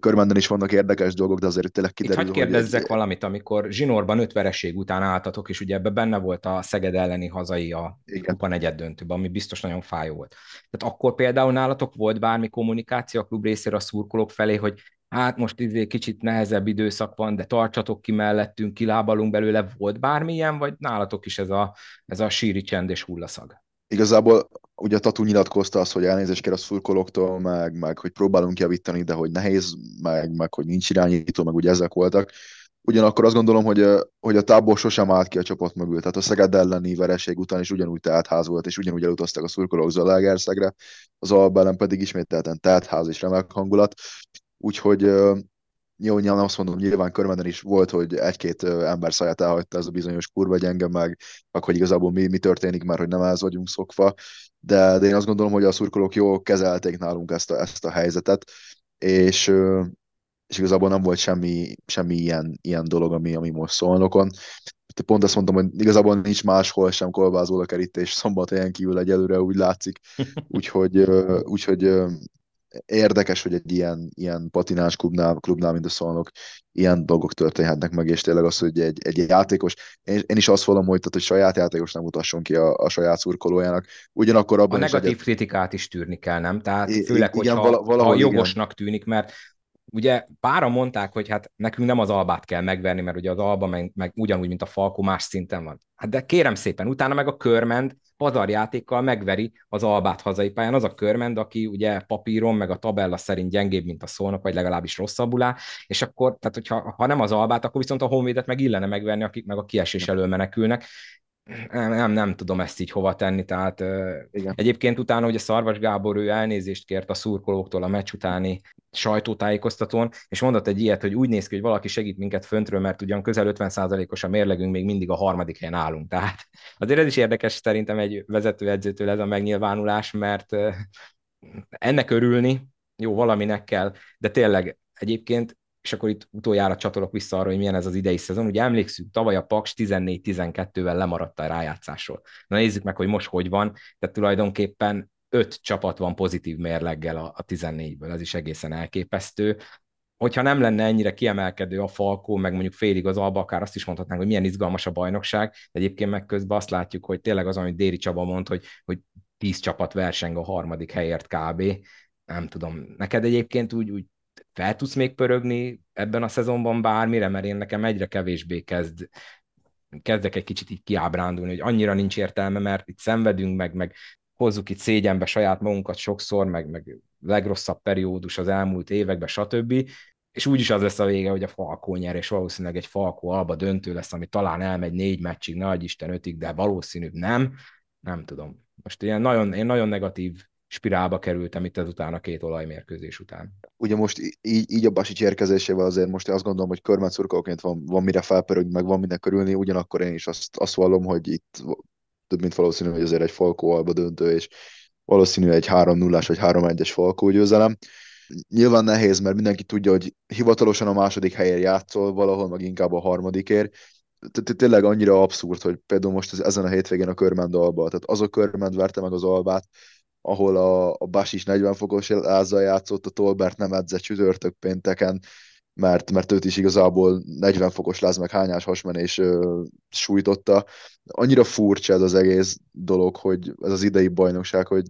körmenden is vannak érdekes dolgok, de azért tényleg kiderül, Itt kérdezzek egy... valamit, amikor zsinórban öt vereség után álltatok, és ugye ebben benne volt a Szeged elleni hazai a kupa negyed döntőben, ami biztos nagyon fájó volt. Tehát akkor például nálatok volt bármi kommunikáció a klub részéről a szurkolók felé, hogy hát most izé kicsit nehezebb időszak van, de tartsatok ki mellettünk, kilábalunk belőle, volt bármilyen, vagy nálatok is ez a, ez a síri csend és hullaszag? Igazából ugye a Tatu nyilatkozta azt, hogy elnézést kér a szurkolóktól, meg, meg hogy próbálunk javítani, de hogy nehéz, meg, meg hogy nincs irányító, meg ugye ezek voltak. Ugyanakkor azt gondolom, hogy, hogy a tábor sosem állt ki a csapat mögül. Tehát a Szeged elleni vereség után is ugyanúgy teltház volt, és ugyanúgy elutaztak a szurkolók Zalaegerszegre, az Alba ellen pedig ismételten teltház és remek hangulat úgyhogy jó, nem azt mondom, nyilván körmenden is volt, hogy egy-két ember száját elhagyta ez a bizonyos kurva gyenge, meg, meg hogy igazából mi, mi történik, mert hogy nem ez vagyunk szokva, de, de én azt gondolom, hogy a szurkolók jól kezelték nálunk ezt a, ezt a helyzetet, és, és igazából nem volt semmi, semmi ilyen, ilyen dolog, ami, ami most szólnokon. Pont azt mondtam, hogy igazából nincs máshol sem kolbázó a kerítés szombathelyen kívül egyelőre úgy látszik, (laughs) úgyhogy, úgyhogy érdekes, hogy egy ilyen, ilyen patinás klubnál, klubnál, mint a Szolnok, ilyen dolgok történhetnek meg, és tényleg az, hogy egy, egy játékos, én, én is azt mondom, hogy, tehát, hogy saját játékos nem mutasson ki a, a saját szurkolójának. Ugyanakkor abban a negatív egyet... kritikát is tűrni kell, nem? Tehát főleg, igen, hogyha vala, jogosnak igen. tűnik, mert ugye pára mondták, hogy hát nekünk nem az albát kell megverni, mert ugye az alba meg, meg ugyanúgy, mint a falkó más szinten van. Hát de kérem szépen, utána meg a körment pazarjátékkal megveri az albát hazai pályán. Az a körmend, aki ugye papíron, meg a tabella szerint gyengébb, mint a szólnak, vagy legalábbis rosszabbul áll, és akkor, tehát hogyha ha nem az albát, akkor viszont a honvédet meg illene megverni, akik meg a kiesés elől menekülnek, nem, nem, nem tudom ezt így hova tenni, tehát Igen. egyébként utána, a Szarvas Gábor ő elnézést kért a szurkolóktól a meccs utáni sajtótájékoztatón, és mondott egy ilyet, hogy úgy néz ki, hogy valaki segít minket föntről, mert ugyan közel 50%-os a mérlegünk, még mindig a harmadik helyen állunk. Tehát azért ez is érdekes szerintem egy vezetőedzőtől ez a megnyilvánulás, mert ennek örülni, jó, valaminek kell, de tényleg egyébként és akkor itt utoljára csatolok vissza arra, hogy milyen ez az idei szezon. Ugye emlékszünk, tavaly a Paks 14-12-vel lemaradt a rájátszásról. Na nézzük meg, hogy most hogy van. Tehát tulajdonképpen öt csapat van pozitív mérleggel a, a 14-ből, ez is egészen elképesztő. Hogyha nem lenne ennyire kiemelkedő a Falkó, meg mondjuk félig az Alba, akár azt is mondhatnánk, hogy milyen izgalmas a bajnokság, de egyébként meg közben azt látjuk, hogy tényleg az, amit Déri Csaba mond, hogy, hogy tíz csapat verseng a harmadik helyért kb. Nem tudom. Neked egyébként úgy, úgy fel tudsz még pörögni ebben a szezonban bármire, mert én nekem egyre kevésbé kezd kezdek egy kicsit így kiábrándulni, hogy annyira nincs értelme, mert itt szenvedünk, meg, meg hozzuk itt szégyenbe saját magunkat sokszor, meg, meg legrosszabb periódus az elmúlt években, stb. És úgyis az lesz a vége, hogy a Falkó nyer, és valószínűleg egy Falkó alba döntő lesz, ami talán elmegy négy meccsig, nagy Isten ötig, de valószínűbb nem. Nem tudom. Most ilyen nagyon, én nagyon negatív spirálba kerültem itt ezután a két olajmérkőzés után. Ugye most így, így a Basics érkezésével azért most azt gondolom, hogy körmet szurkolóként van, van mire felpörögni, meg van minden körülni, ugyanakkor én is azt, azt vallom, hogy itt több mint valószínű, hogy azért egy Falkó alba döntő, és valószínű egy 3-0-ás vagy 3-1-es Falkó győzelem. Nyilván nehéz, mert mindenki tudja, hogy hivatalosan a második helyen játszol, valahol meg inkább a harmadikért, tényleg annyira abszurd, hogy például most ezen a hétvégén a Körmend alba, tehát az a Körmend verte meg az albát, ahol a, a Basis 40 fokos lázzal játszott, a Tolbert nem edzett csütörtök pénteken, mert, mert őt is igazából 40 fokos láz meg hányás hasmenés ö, sújtotta. Annyira furcsa ez az egész dolog, hogy ez az idei bajnokság, hogy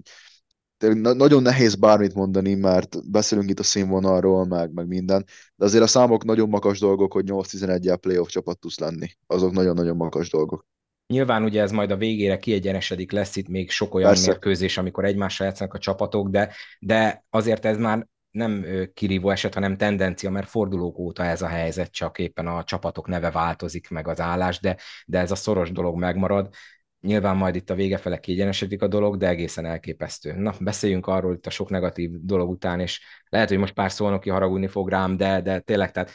na- nagyon nehéz bármit mondani, mert beszélünk itt a színvonalról, meg, meg minden, de azért a számok nagyon makas dolgok, hogy 8-11-el playoff csapat tudsz lenni. Azok nagyon-nagyon makas dolgok. Nyilván ugye ez majd a végére kiegyenesedik, lesz itt még sok olyan Persze. mérkőzés, amikor egymással játszanak a csapatok, de, de azért ez már nem kirívó eset, hanem tendencia, mert fordulók óta ez a helyzet, csak éppen a csapatok neve változik, meg az állás, de, de ez a szoros dolog megmarad. Nyilván majd itt a vége fele kiegyenesedik a dolog, de egészen elképesztő. Na, beszéljünk arról itt a sok negatív dolog után, és lehet, hogy most pár szónoki haragudni fog rám, de, de tényleg, tehát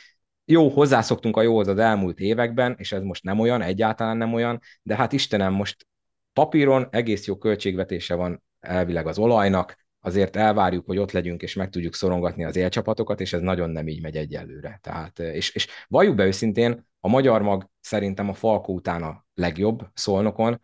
jó, hozzászoktunk a jóhoz az elmúlt években, és ez most nem olyan, egyáltalán nem olyan, de hát Istenem, most papíron egész jó költségvetése van elvileg az olajnak, azért elvárjuk, hogy ott legyünk, és meg tudjuk szorongatni az élcsapatokat, és ez nagyon nem így megy egyelőre. Tehát, és, és valljuk be őszintén, a magyar mag szerintem a Falkó után a legjobb szolnokon,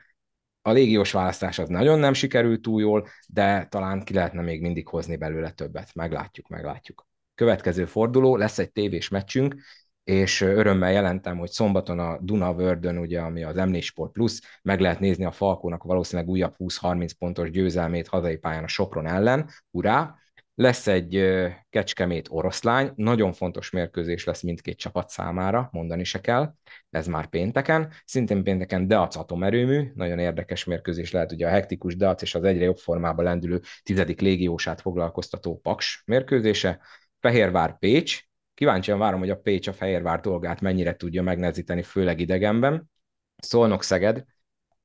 a légiós választás az nagyon nem sikerült túl jól, de talán ki lehetne még mindig hozni belőle többet. Meglátjuk, meglátjuk következő forduló, lesz egy tévés meccsünk, és örömmel jelentem, hogy szombaton a Duna Vördön, ugye, ami az m Sport Plus, meg lehet nézni a Falkónak valószínűleg újabb 20-30 pontos győzelmét hazai pályán a Sopron ellen, urá! Lesz egy Kecskemét oroszlány, nagyon fontos mérkőzés lesz mindkét csapat számára, mondani se kell, ez már pénteken. Szintén pénteken Deac atomerőmű, nagyon érdekes mérkőzés lehet, ugye a hektikus Deac és az egyre jobb formában lendülő tizedik légiósát foglalkoztató Paks mérkőzése. Fehérvár Pécs. Kíváncsian várom, hogy a Pécs a Fehérvár dolgát mennyire tudja megnehezíteni, főleg idegenben. Szolnok Szeged,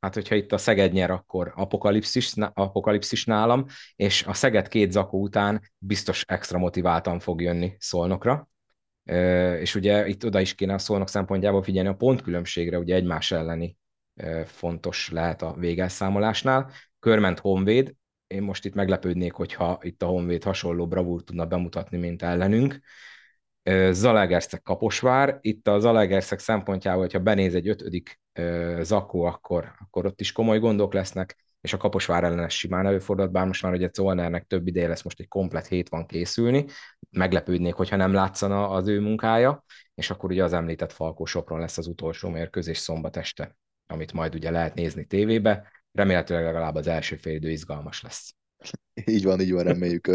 hát hogyha itt a Szeged nyer, akkor apokalipszis, apokalipszis nálam, és a Szeged két zakó után biztos extra motiváltan fog jönni Szolnokra. És ugye itt oda is kéne a Szolnok szempontjából figyelni a pontkülönbségre, ugye egymás elleni fontos lehet a végelszámolásnál. Körment Honvéd, én most itt meglepődnék, hogyha itt a Honvéd hasonló bravúr tudna bemutatni, mint ellenünk. Zalaegerszeg Kaposvár. Itt a Zalaegerszeg szempontjából, hogyha benéz egy ötödik zakó, akkor, akkor ott is komoly gondok lesznek, és a Kaposvár ellenes simán előfordult, bár most már ugye Zolnernek több ideje lesz, most egy komplet hét van készülni. Meglepődnék, hogyha nem látszana az ő munkája, és akkor ugye az említett Falkó Sopron lesz az utolsó mérkőzés szombat este, amit majd ugye lehet nézni tévébe remélhetőleg legalább az első fél idő izgalmas lesz. (laughs) Így van, így van, reméljük.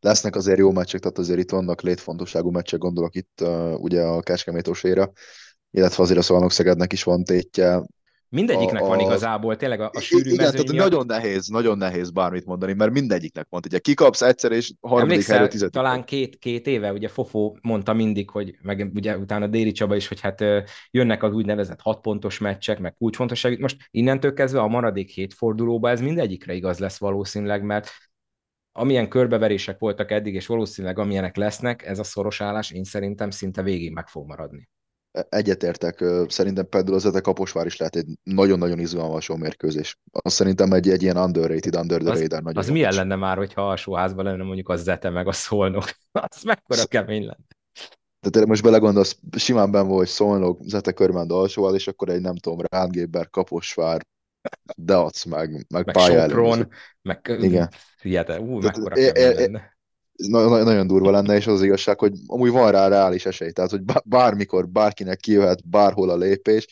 Lesznek azért jó meccsek, tehát azért itt vannak létfontosságú meccsek, gondolok itt ugye a Kecskemétoséra, illetve azért a Szolnok Szegednek is van tétje, Mindegyiknek a, a... van igazából, tényleg a, a sűrű Igen, tehát miatt... nagyon nehéz, nagyon nehéz bármit mondani, mert mindegyiknek van. Ugye kikapsz egyszer, és harmadik helyre tizedik. talán két, két éve, ugye Fofó mondta mindig, hogy meg ugye utána Déri Csaba is, hogy hát jönnek az úgynevezett hatpontos meccsek, meg kulcsfontosságú. Most innentől kezdve a maradék hét fordulóba ez mindegyikre igaz lesz valószínűleg, mert amilyen körbeverések voltak eddig, és valószínűleg amilyenek lesznek, ez a szoros állás én szerintem szinte végig meg fog maradni egyetértek, szerintem például az a Kaposvár is lehet egy nagyon-nagyon izgalmas mérkőzés. Azt szerintem egy, egy ilyen underrated, under the az, radar. Nagyon az milyen lenne már, hogyha alsóházban lenne mondjuk a Zete meg a Szolnok? (laughs) az mekkora kemény lenne. Tehát most belegondolsz, simán ben volt Szolnok, Zete Körmend alsóház, és akkor egy nem tudom, Rángéber, Kaposvár, Deac, meg, meg, meg Sopron, meg Igen. (laughs) hihetet, ú, mekkora é, é, lenne. Na- nagyon durva lenne, és az, az igazság, hogy amúgy van rá reális esély, tehát hogy bá- bármikor bárkinek kijöhet bárhol a lépés,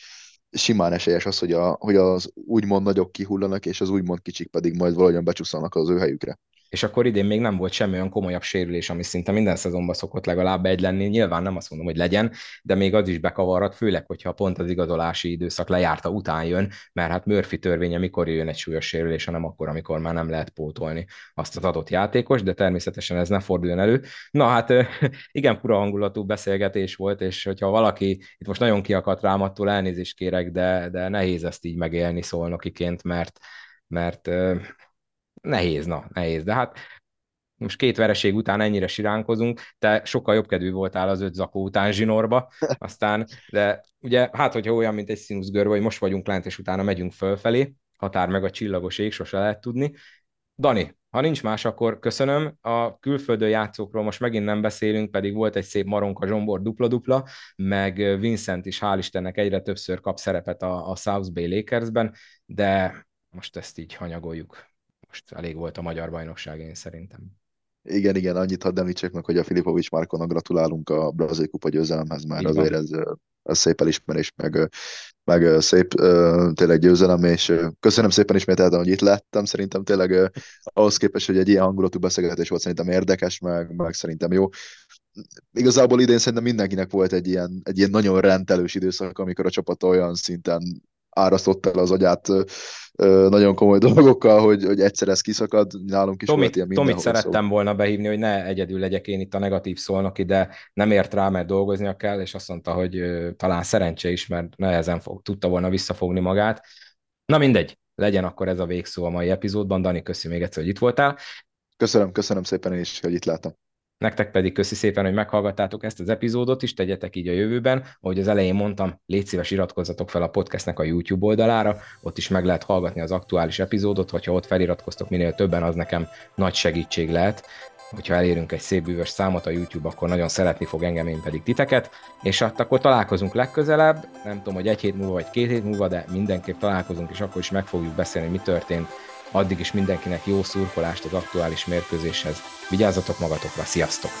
simán esélyes az, hogy, a, hogy az úgymond nagyok kihullanak, és az úgymond kicsik pedig majd valahogyan becsúszanak az ő helyükre. És akkor idén még nem volt semmi olyan komolyabb sérülés, ami szinte minden szezonban szokott legalább egy lenni. Nyilván nem azt mondom, hogy legyen, de még az is bekavarhat, főleg, hogyha pont az igazolási időszak lejárta után jön, mert hát Murphy törvénye mikor jön egy súlyos sérülés, hanem akkor, amikor már nem lehet pótolni azt az adott játékos, de természetesen ez ne forduljon elő. Na hát (laughs) igen, fura hangulatú beszélgetés volt, és hogyha valaki itt most nagyon kiakadt rám, attól elnézést kérek, de, de nehéz ezt így megélni szolnokiként, mert mert nehéz, na, nehéz. De hát most két vereség után ennyire siránkozunk, te sokkal jobb kedvű voltál az öt zakó után zsinorba, (laughs) aztán, de ugye, hát hogyha olyan, mint egy színuszgörbe, hogy most vagyunk lent, és utána megyünk fölfelé, határ meg a csillagos ég, sose lehet tudni. Dani, ha nincs más, akkor köszönöm. A külföldön játszókról most megint nem beszélünk, pedig volt egy szép maronka zsombor dupla-dupla, meg Vincent is hál' Istennek egyre többször kap szerepet a, a South Bay Lakersben, de most ezt így hanyagoljuk most elég volt a magyar bajnokság, én szerintem. Igen, igen, annyit hadd említsek meg, hogy a Filipovics Márkonak gratulálunk a brazil kupa győzelemhez, mert Így azért ez, ez szép elismerés, meg, meg szép tényleg győzelem, és köszönöm szépen ismételten, hogy itt lettem, szerintem tényleg ahhoz képest, hogy egy ilyen hangulatú beszélgetés volt, szerintem érdekes, meg, meg szerintem jó. Igazából idén szerintem mindenkinek volt egy ilyen, egy ilyen nagyon rendelős időszak, amikor a csapat olyan szinten árasztott el az agyát nagyon komoly (laughs) dolgokkal, hogy, hogy egyszer ez kiszakad, nálunk is Tomit, volt ilyen Tomit szerettem szóval. volna behívni, hogy ne egyedül legyek én itt a negatív szólnoki, de nem ért rá, mert dolgoznia kell, és azt mondta, hogy talán szerencse is, mert nehezen fog, tudta volna visszafogni magát. Na mindegy, legyen akkor ez a végszó a mai epizódban. Dani, köszi még egyszer, hogy itt voltál. Köszönöm, köszönöm szépen én is, hogy itt láttam. Nektek pedig köszi szépen, hogy meghallgattátok ezt az epizódot is, tegyetek így a jövőben. Ahogy az elején mondtam, légy szíves iratkozzatok fel a podcastnek a YouTube oldalára, ott is meg lehet hallgatni az aktuális epizódot, hogyha ott feliratkoztok minél többen, az nekem nagy segítség lehet. Hogyha elérünk egy szép bűvös számot a YouTube, akkor nagyon szeretni fog engem, én pedig titeket, és hát akkor találkozunk legközelebb, nem tudom, hogy egy hét múlva vagy két hét múlva, de mindenképp találkozunk, és akkor is meg fogjuk beszélni, mi történt Addig is mindenkinek jó szurkolást az aktuális mérkőzéshez. Vigyázzatok magatokra, sziasztok!